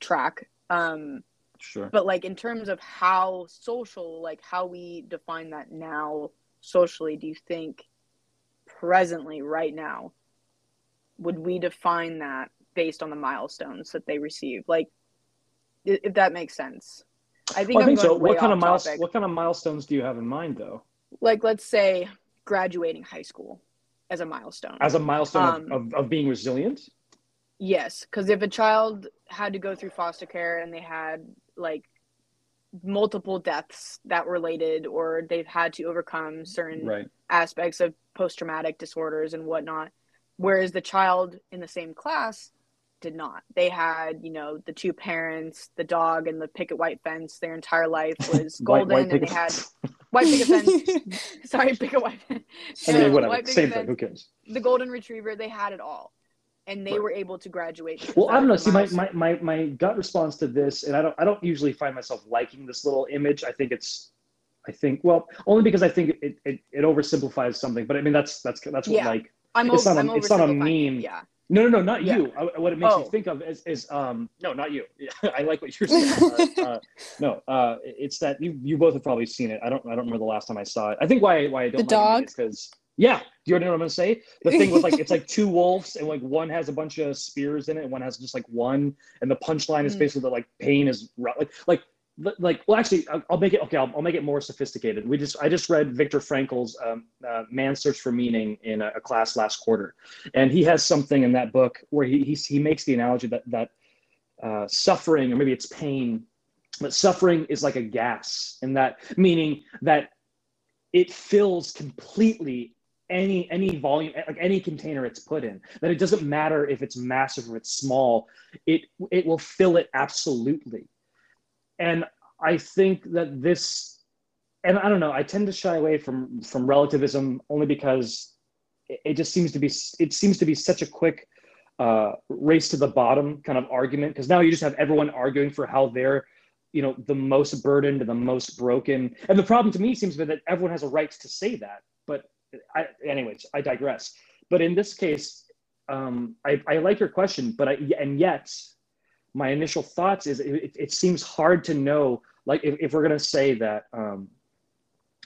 track. Um, sure. But like in terms of how social, like how we define that now socially, do you think presently, right now, would we define that based on the milestones that they receive? Like, if that makes sense. I think, well, I think so. What kind of milestones? What kind of milestones do you have in mind, though? Like, let's say graduating high school as a milestone. As a milestone um, of, of, of being resilient? Yes, because if a child had to go through foster care and they had like multiple deaths that related or they've had to overcome certain right. aspects of post-traumatic disorders and whatnot whereas the child in the same class did not they had you know the two parents the dog and the picket white fence their entire life was golden white, white and they had White picket fence. Sorry, picket white. I mean, whatever. white Same fence, thing. Who cares? The golden retriever, they had it all, and they Right. were able to graduate. Well, I don't know. See, my, my, my, my gut response to this, and I don't I don't usually find myself liking this little image. I think it's, I think well, only because I think it it, it oversimplifies something. But I mean, that's that's that's what Yeah. like I'm it's over, not a- I'm it's not a oversimplifying meme. Yeah. no no no not Yeah. you. I, what it makes Oh. me think of is is um no not you. I like what you're saying. uh, uh, no, uh, it's that you you both have probably seen it. I don't I don't remember the last time I saw it. I think why why I don't The dog? because yeah. Do you know what I'm gonna say? The thing with like it's like two wolves and like one has a bunch of spears in it and one has just like one and the punchline is Mm. basically that like pain is like like like well actually I'll, I'll make it okay I'll, I'll make it more sophisticated we just i just read viktor frankl's um, uh, man's search for meaning in a, a class last quarter and he has something in that book where he he, he makes the analogy that that uh, suffering or maybe it's pain but suffering is like a gas and that meaning that it fills completely any any volume like any container it's put in that it doesn't matter if it's massive or it's small it it will fill it absolutely. And i think that this and i don't know i tend to shy away from from relativism only because it, it just seems to be it seems to be such a quick uh, race to the bottom kind of argument because now you just have everyone arguing for how they're you know the most burdened and the most broken. And the problem to me seems to be that everyone has a right to say that but I, anyways i digress. But in this case um, I, I like your question but i and yet my initial thoughts is it, it seems hard to know like if, if we're going to say that um,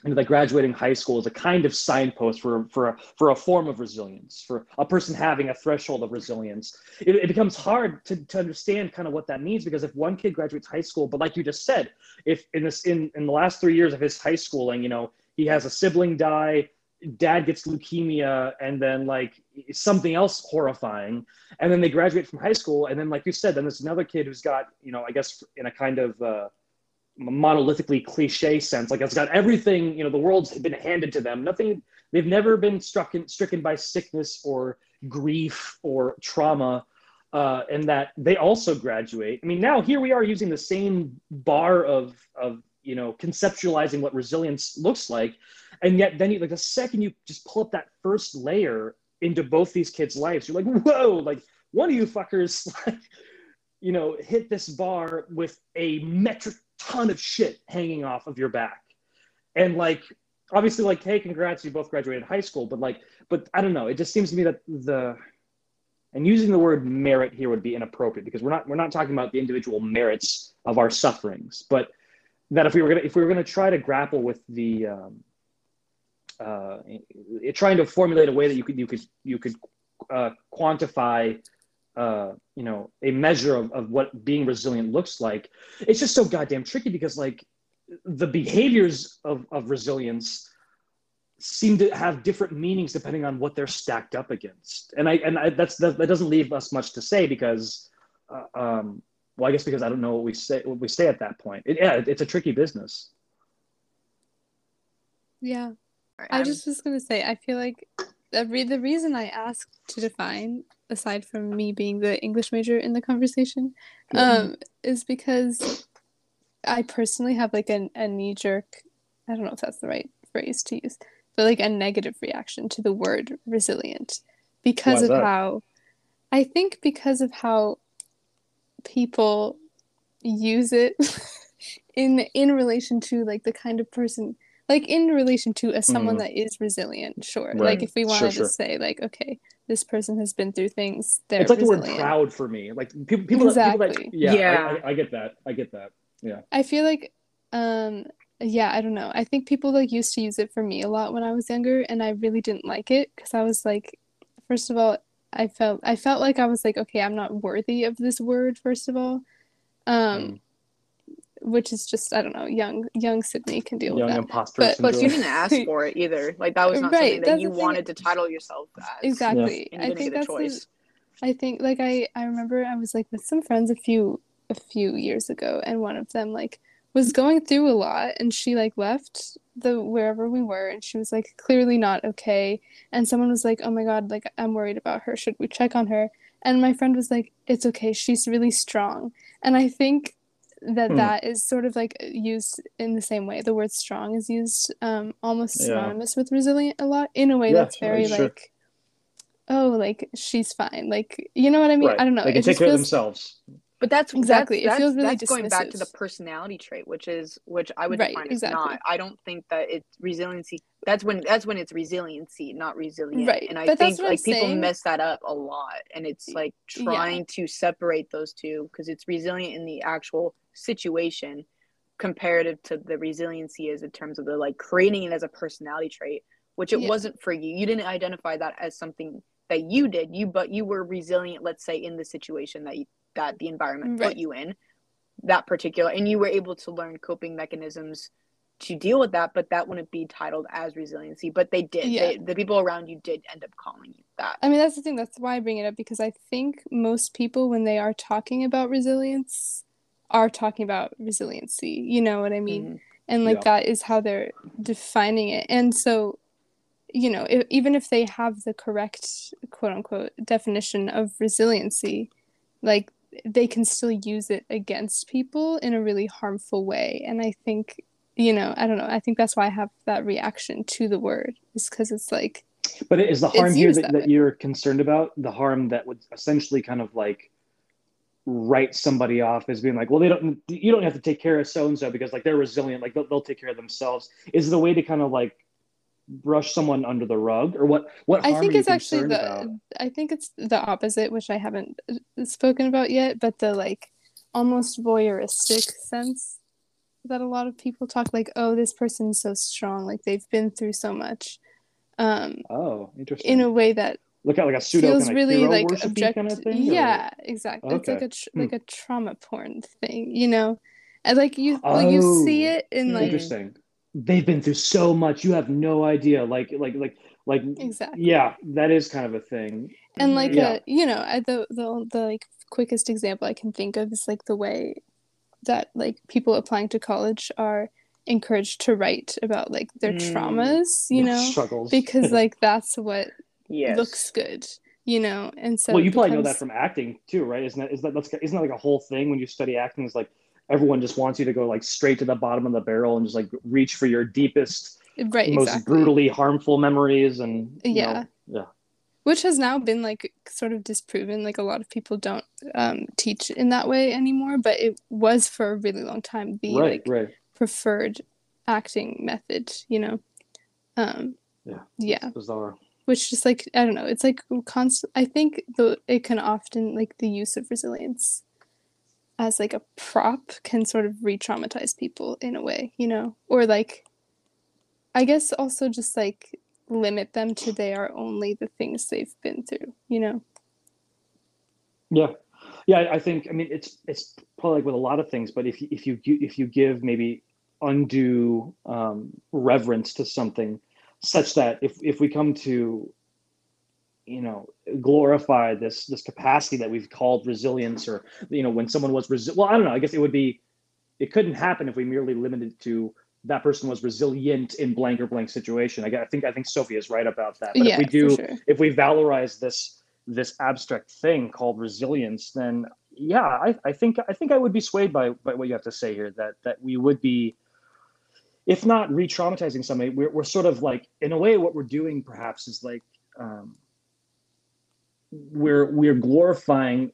you know, that graduating high school is a kind of signpost for for a, for a form of resilience for a person having a threshold of resilience it, it becomes hard to, to understand kind of what that means because if one kid graduates high school but like you just said if in this in in the last three years of his high schooling you know he has a sibling die dad gets leukemia and then like something else horrifying. And then they graduate from high school. And then like you said then there's another kid who's got you know i guess in a kind of uh, monolithically cliche sense like it's got everything you know the world's been handed to them. Nothing they've never been struck in, stricken by sickness or grief or trauma uh, and that they also graduate. I mean now here we are using the same bar of of you know conceptualizing what resilience looks like. And yet then you like the second you just pull up that first layer into both these kids lives you're like whoa like one of you fuckers like you know hit this bar with a metric ton of shit hanging off of your back. And like obviously like hey congrats you both graduated high school but like but i don't know. It just seems to me that the and using the word merit here would be inappropriate because we're not we're not talking about the individual merits of our sufferings but that if we were gonna if we were gonna try to grapple with the um, uh, it, trying to formulate a way that you could you could you could uh, quantify uh, you know a measure of, of what being resilient looks like it's just so goddamn tricky because like the behaviors of, of resilience seem to have different meanings depending on what they're stacked up against. And i and I, that's that, that doesn't leave us much to say because uh, um, well i guess because i don't know what we say what we say at that point it, yeah it's a tricky business Yeah. All right, I I'm- just was gonna say, I feel like the, re- the reason I asked to define, aside from me being the English major in the conversation, um, is because I personally have like a, a knee jerk, I don't know if that's the right phrase to use, but like a negative reaction to the word resilient because Why of that? how, I think because of how people use it in in relation to like the kind of person like in relation to as someone Mhm. that is resilient sure Right. like if we Sure, wanted sure. to say like okay this person has been through things they're it's like resilient the word proud for me like people people, that, people Exactly. that yeah, Yeah. I, I, I get that i get that yeah i feel like um yeah i don't know i think people like used to use it for me a lot when i was younger and i really didn't like it because i was like first of all i felt i felt like i was like okay i'm not worthy of this word first of all um Mm. which is just i don't know young young sydney can deal young with that imposter But- But you didn't ask for it either. Like that was not Right, something that you the thing. wanted to title yourself as. exactly And you i didn't think get a that's the. I think like I I remember I was like with some friends a few a few years ago and one of them like was going through a lot and she like left the wherever we were and she was like clearly not okay and someone was like oh my god like I'm worried about her should we check on her and my friend was like it's okay she's really strong and I think that Hmm. that is sort of like used in the same way. The word strong is used um, almost Yeah. synonymous with resilient a lot in a way Yeah, that's very sure. like, oh, like she's fine. Like, you know what I mean? right. I don't know. They can It take just care of themselves. But that's Exactly. It That's, feels really that's going back to the personality trait, which is which I would Right, define as exactly. not. I don't think that it's resiliency. That's when that's when it's resiliency, not resilient. Right, And I but think what I'm like people saying. mess that up a lot, and it's like Yeah. trying to separate those two because it's resilient in the actual situation, comparative to the resiliency is in terms of the like creating it as a personality trait, which it Yeah. wasn't for you. You didn't identify that as something that you did. You but you were resilient. Let's say in the situation that you, that the environment Right. put you in that particular and you were able to learn coping mechanisms to deal with that but that wouldn't be titled as resiliency but they did Yeah. they, the people around you did end up calling you that I mean, that's the thing. That's why I bring it up because I think most people, when they are talking about resilience, are talking about resiliency. You know what I mean? Mhm. And like Yeah. that is how they're defining it. And so, you know, if, even if they have the correct quote unquote definition of resiliency, like they can still use it against people in a really harmful way. And I think, you know, I don't know. I think that's why I have that reaction to the word, is because it's like, But is the harm here that, that that you're concerned about the harm that would essentially kind of like write somebody off as being like, well, they don't, you don't have to take care of so and so because like they're resilient, like they'll, they'll take care of themselves. Is the way to kind of like brush someone under the rug, or what? What harm I think it's actually the about? I think it's the opposite, which I haven't spoken about yet, but the like almost voyeuristic sense that a lot of people talk like, oh, this person's so strong, like they've been through so much. Um, Oh, interesting. in a way that Look at like a pseudo feels kind of really like object kind of thing. or- yeah exactly it's like a tr- Hmm. like a trauma porn thing you know and like you like you see Oh, it in like Interesting. They've been through so much. You have no idea. Like, like, like, like. exactly Yeah, that is kind of a thing. and like Yeah. uh you know the, the the like quickest example i can think of is like the way that like people applying to college are encouraged to write about like their Mm. traumas you know struggles because like that's what yes looks good you know and so well, it you probably know that from acting too, right? Isn't that is that that's isn't that like a whole thing when you study acting? Is like everyone just wants you to go like straight to the bottom of the barrel and just like reach for your deepest, right most exactly brutally harmful memories and Yeah. know, yeah. which has now been like sort of disproven like a lot of people don't um, teach in that way anymore but it was for a really long time the right, like right. preferred acting method you know um Yeah. yeah bizarre. which just like i don't know it's like constant i think the it can often like the use of resilience as like a prop can sort of re-traumatize people in a way you know or like i guess also just like limit them to they are only the things they've been through you know Yeah, yeah. I- think. I mean, it's it's probably like with a lot of things, but if you, if you if you give maybe undue um, reverence to something, such that if if we come to you know glorify this this capacity that we've called resilience or you know when someone was resi- well i don't know i guess it would be it couldn't happen if we merely limited to that person was resilient in blank or blank situation. I, I think i think sophie is right about that but yeah if we do sure. if we valorize this this abstract thing called resilience then yeah I, I think i think i would be swayed by by what you have to say here that that we would be if not re-traumatizing somebody we're, we're sort of like in a way what we're doing perhaps is like um, we're we're glorifying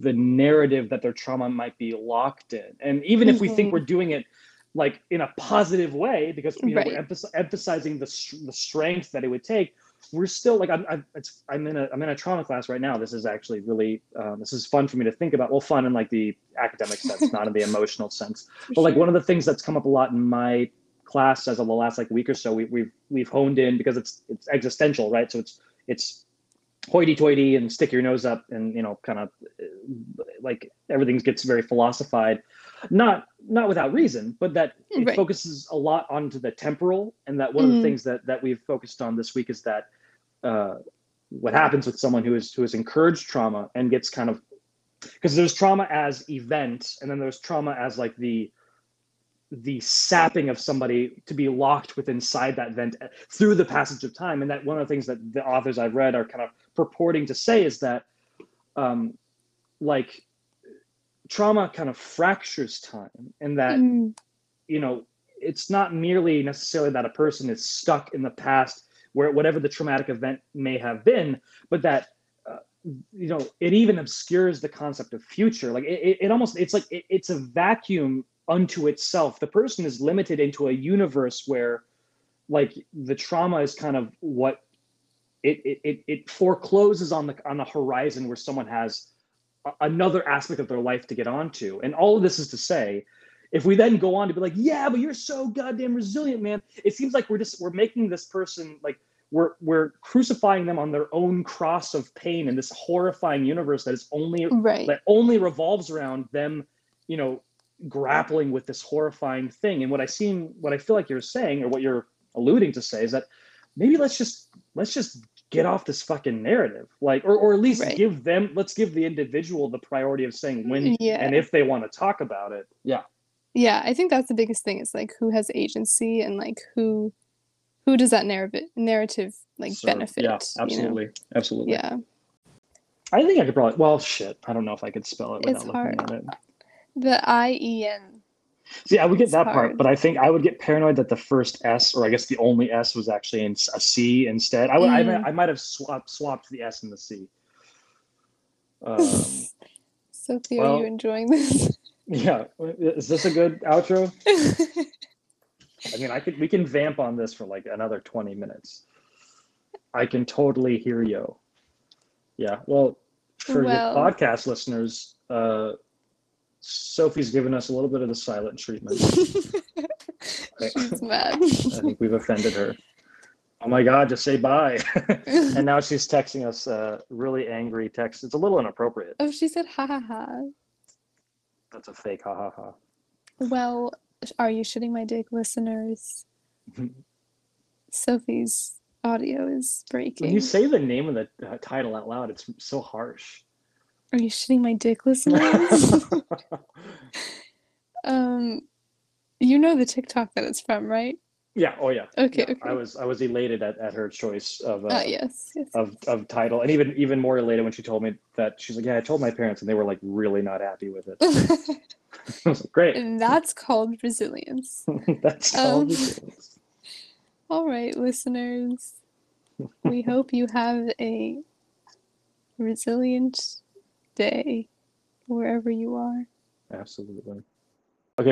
the narrative that their trauma might be locked in and even if we think Mhm. we're doing it like in a positive way because you know we're Right. emphasizing the, the strength that it would take we're still like I'm, I'm it's I'm in a I'm in a trauma class right now. This is actually really um, this is fun for me to think about. Well, fun in like the academic sense, not in the emotional sense. for But like sure. one of the things that's come up a lot in my class as of the last like week or so, we, we've we've honed in because it's it's existential, right? So it's it's hoity-toity and stick your nose up and you know kind of like everything gets very philosophized not not without reason but that it Right. focuses a lot onto the temporal and that one of the Mhm. things that that we've focused on this week is that uh, what happens with someone who is who is encouraged trauma and gets kind of because there's trauma as event and then there's trauma as like the the sapping of somebody to be locked within inside that vent through the passage of time and that one of the things that the authors i've read are kind of purporting to say is that um like trauma kind of fractures time and that Mm, you know it's not merely necessarily that a person is stuck in the past where whatever the traumatic event may have been but that uh, you know it even obscures the concept of future. Like it, it, almost it's like it, it's a vacuum unto itself. The person is limited into a universe where like the trauma is kind of what it it, it, it forecloses on the on the horizon where someone has a- another aspect of their life to get onto. And all of this is to say if we then go on to be like yeah but you're so goddamn resilient man. It seems like we're just we're making this person like we're we're crucifying them on their own cross of pain in this horrifying universe that is only right. that only revolves around them you know grappling with this horrifying thing. And what i seem what i feel like you're saying or what you're alluding to say is that maybe let's just let's just get off this fucking narrative like or, or at least Right. give them let's give the individual the priority of saying when Yeah. and if they want to talk about it yeah Yeah, I think that's the biggest thing is like who has agency and like who who does that narrative narrative like Serve. benefit? yeah you know? absolutely absolutely Yeah. i think i could probably well shit i don't know if i could spell it It's without looking hard. at it The I E N. See, I would get It's that part, but I think I would get paranoid that the first S, or I guess the only S, was actually in a C instead. I would, I, Mm. might, I might have swapped swapped the S and the C. Um, Sophie, are well- you enjoying this? yeah, is this a good outro? I mean, I could we can vamp on this for like another twenty minutes. I can totally hear you. Yeah, well, for Well- the podcast listeners, uh, Sophie's given us a little bit of the silent treatment. She's mad. I think we've offended her. Oh my God, just say bye. and now she's texting us a really angry text. It's a little inappropriate. oh, she said ha ha ha. That's a fake ha ha ha. Well, are you shitting my dick, listeners? Sophie's audio is breaking. When you say the name of the uh, title out loud, it's so harsh. Are you shitting my dick, listeners? um, you know the TikTok that it's from, right? yeah. Oh yeah. Okay, Yeah, okay. I was I was elated at, at her choice of uh, Ah, yes, yes. of of title, and even even more elated when she told me that she's like, yeah, I told my parents, and they were like really not happy with it. Like, great. and that's called resilience. That's. Um, it is. All right, listeners. We hope you have a resilient day wherever you are. Absolutely.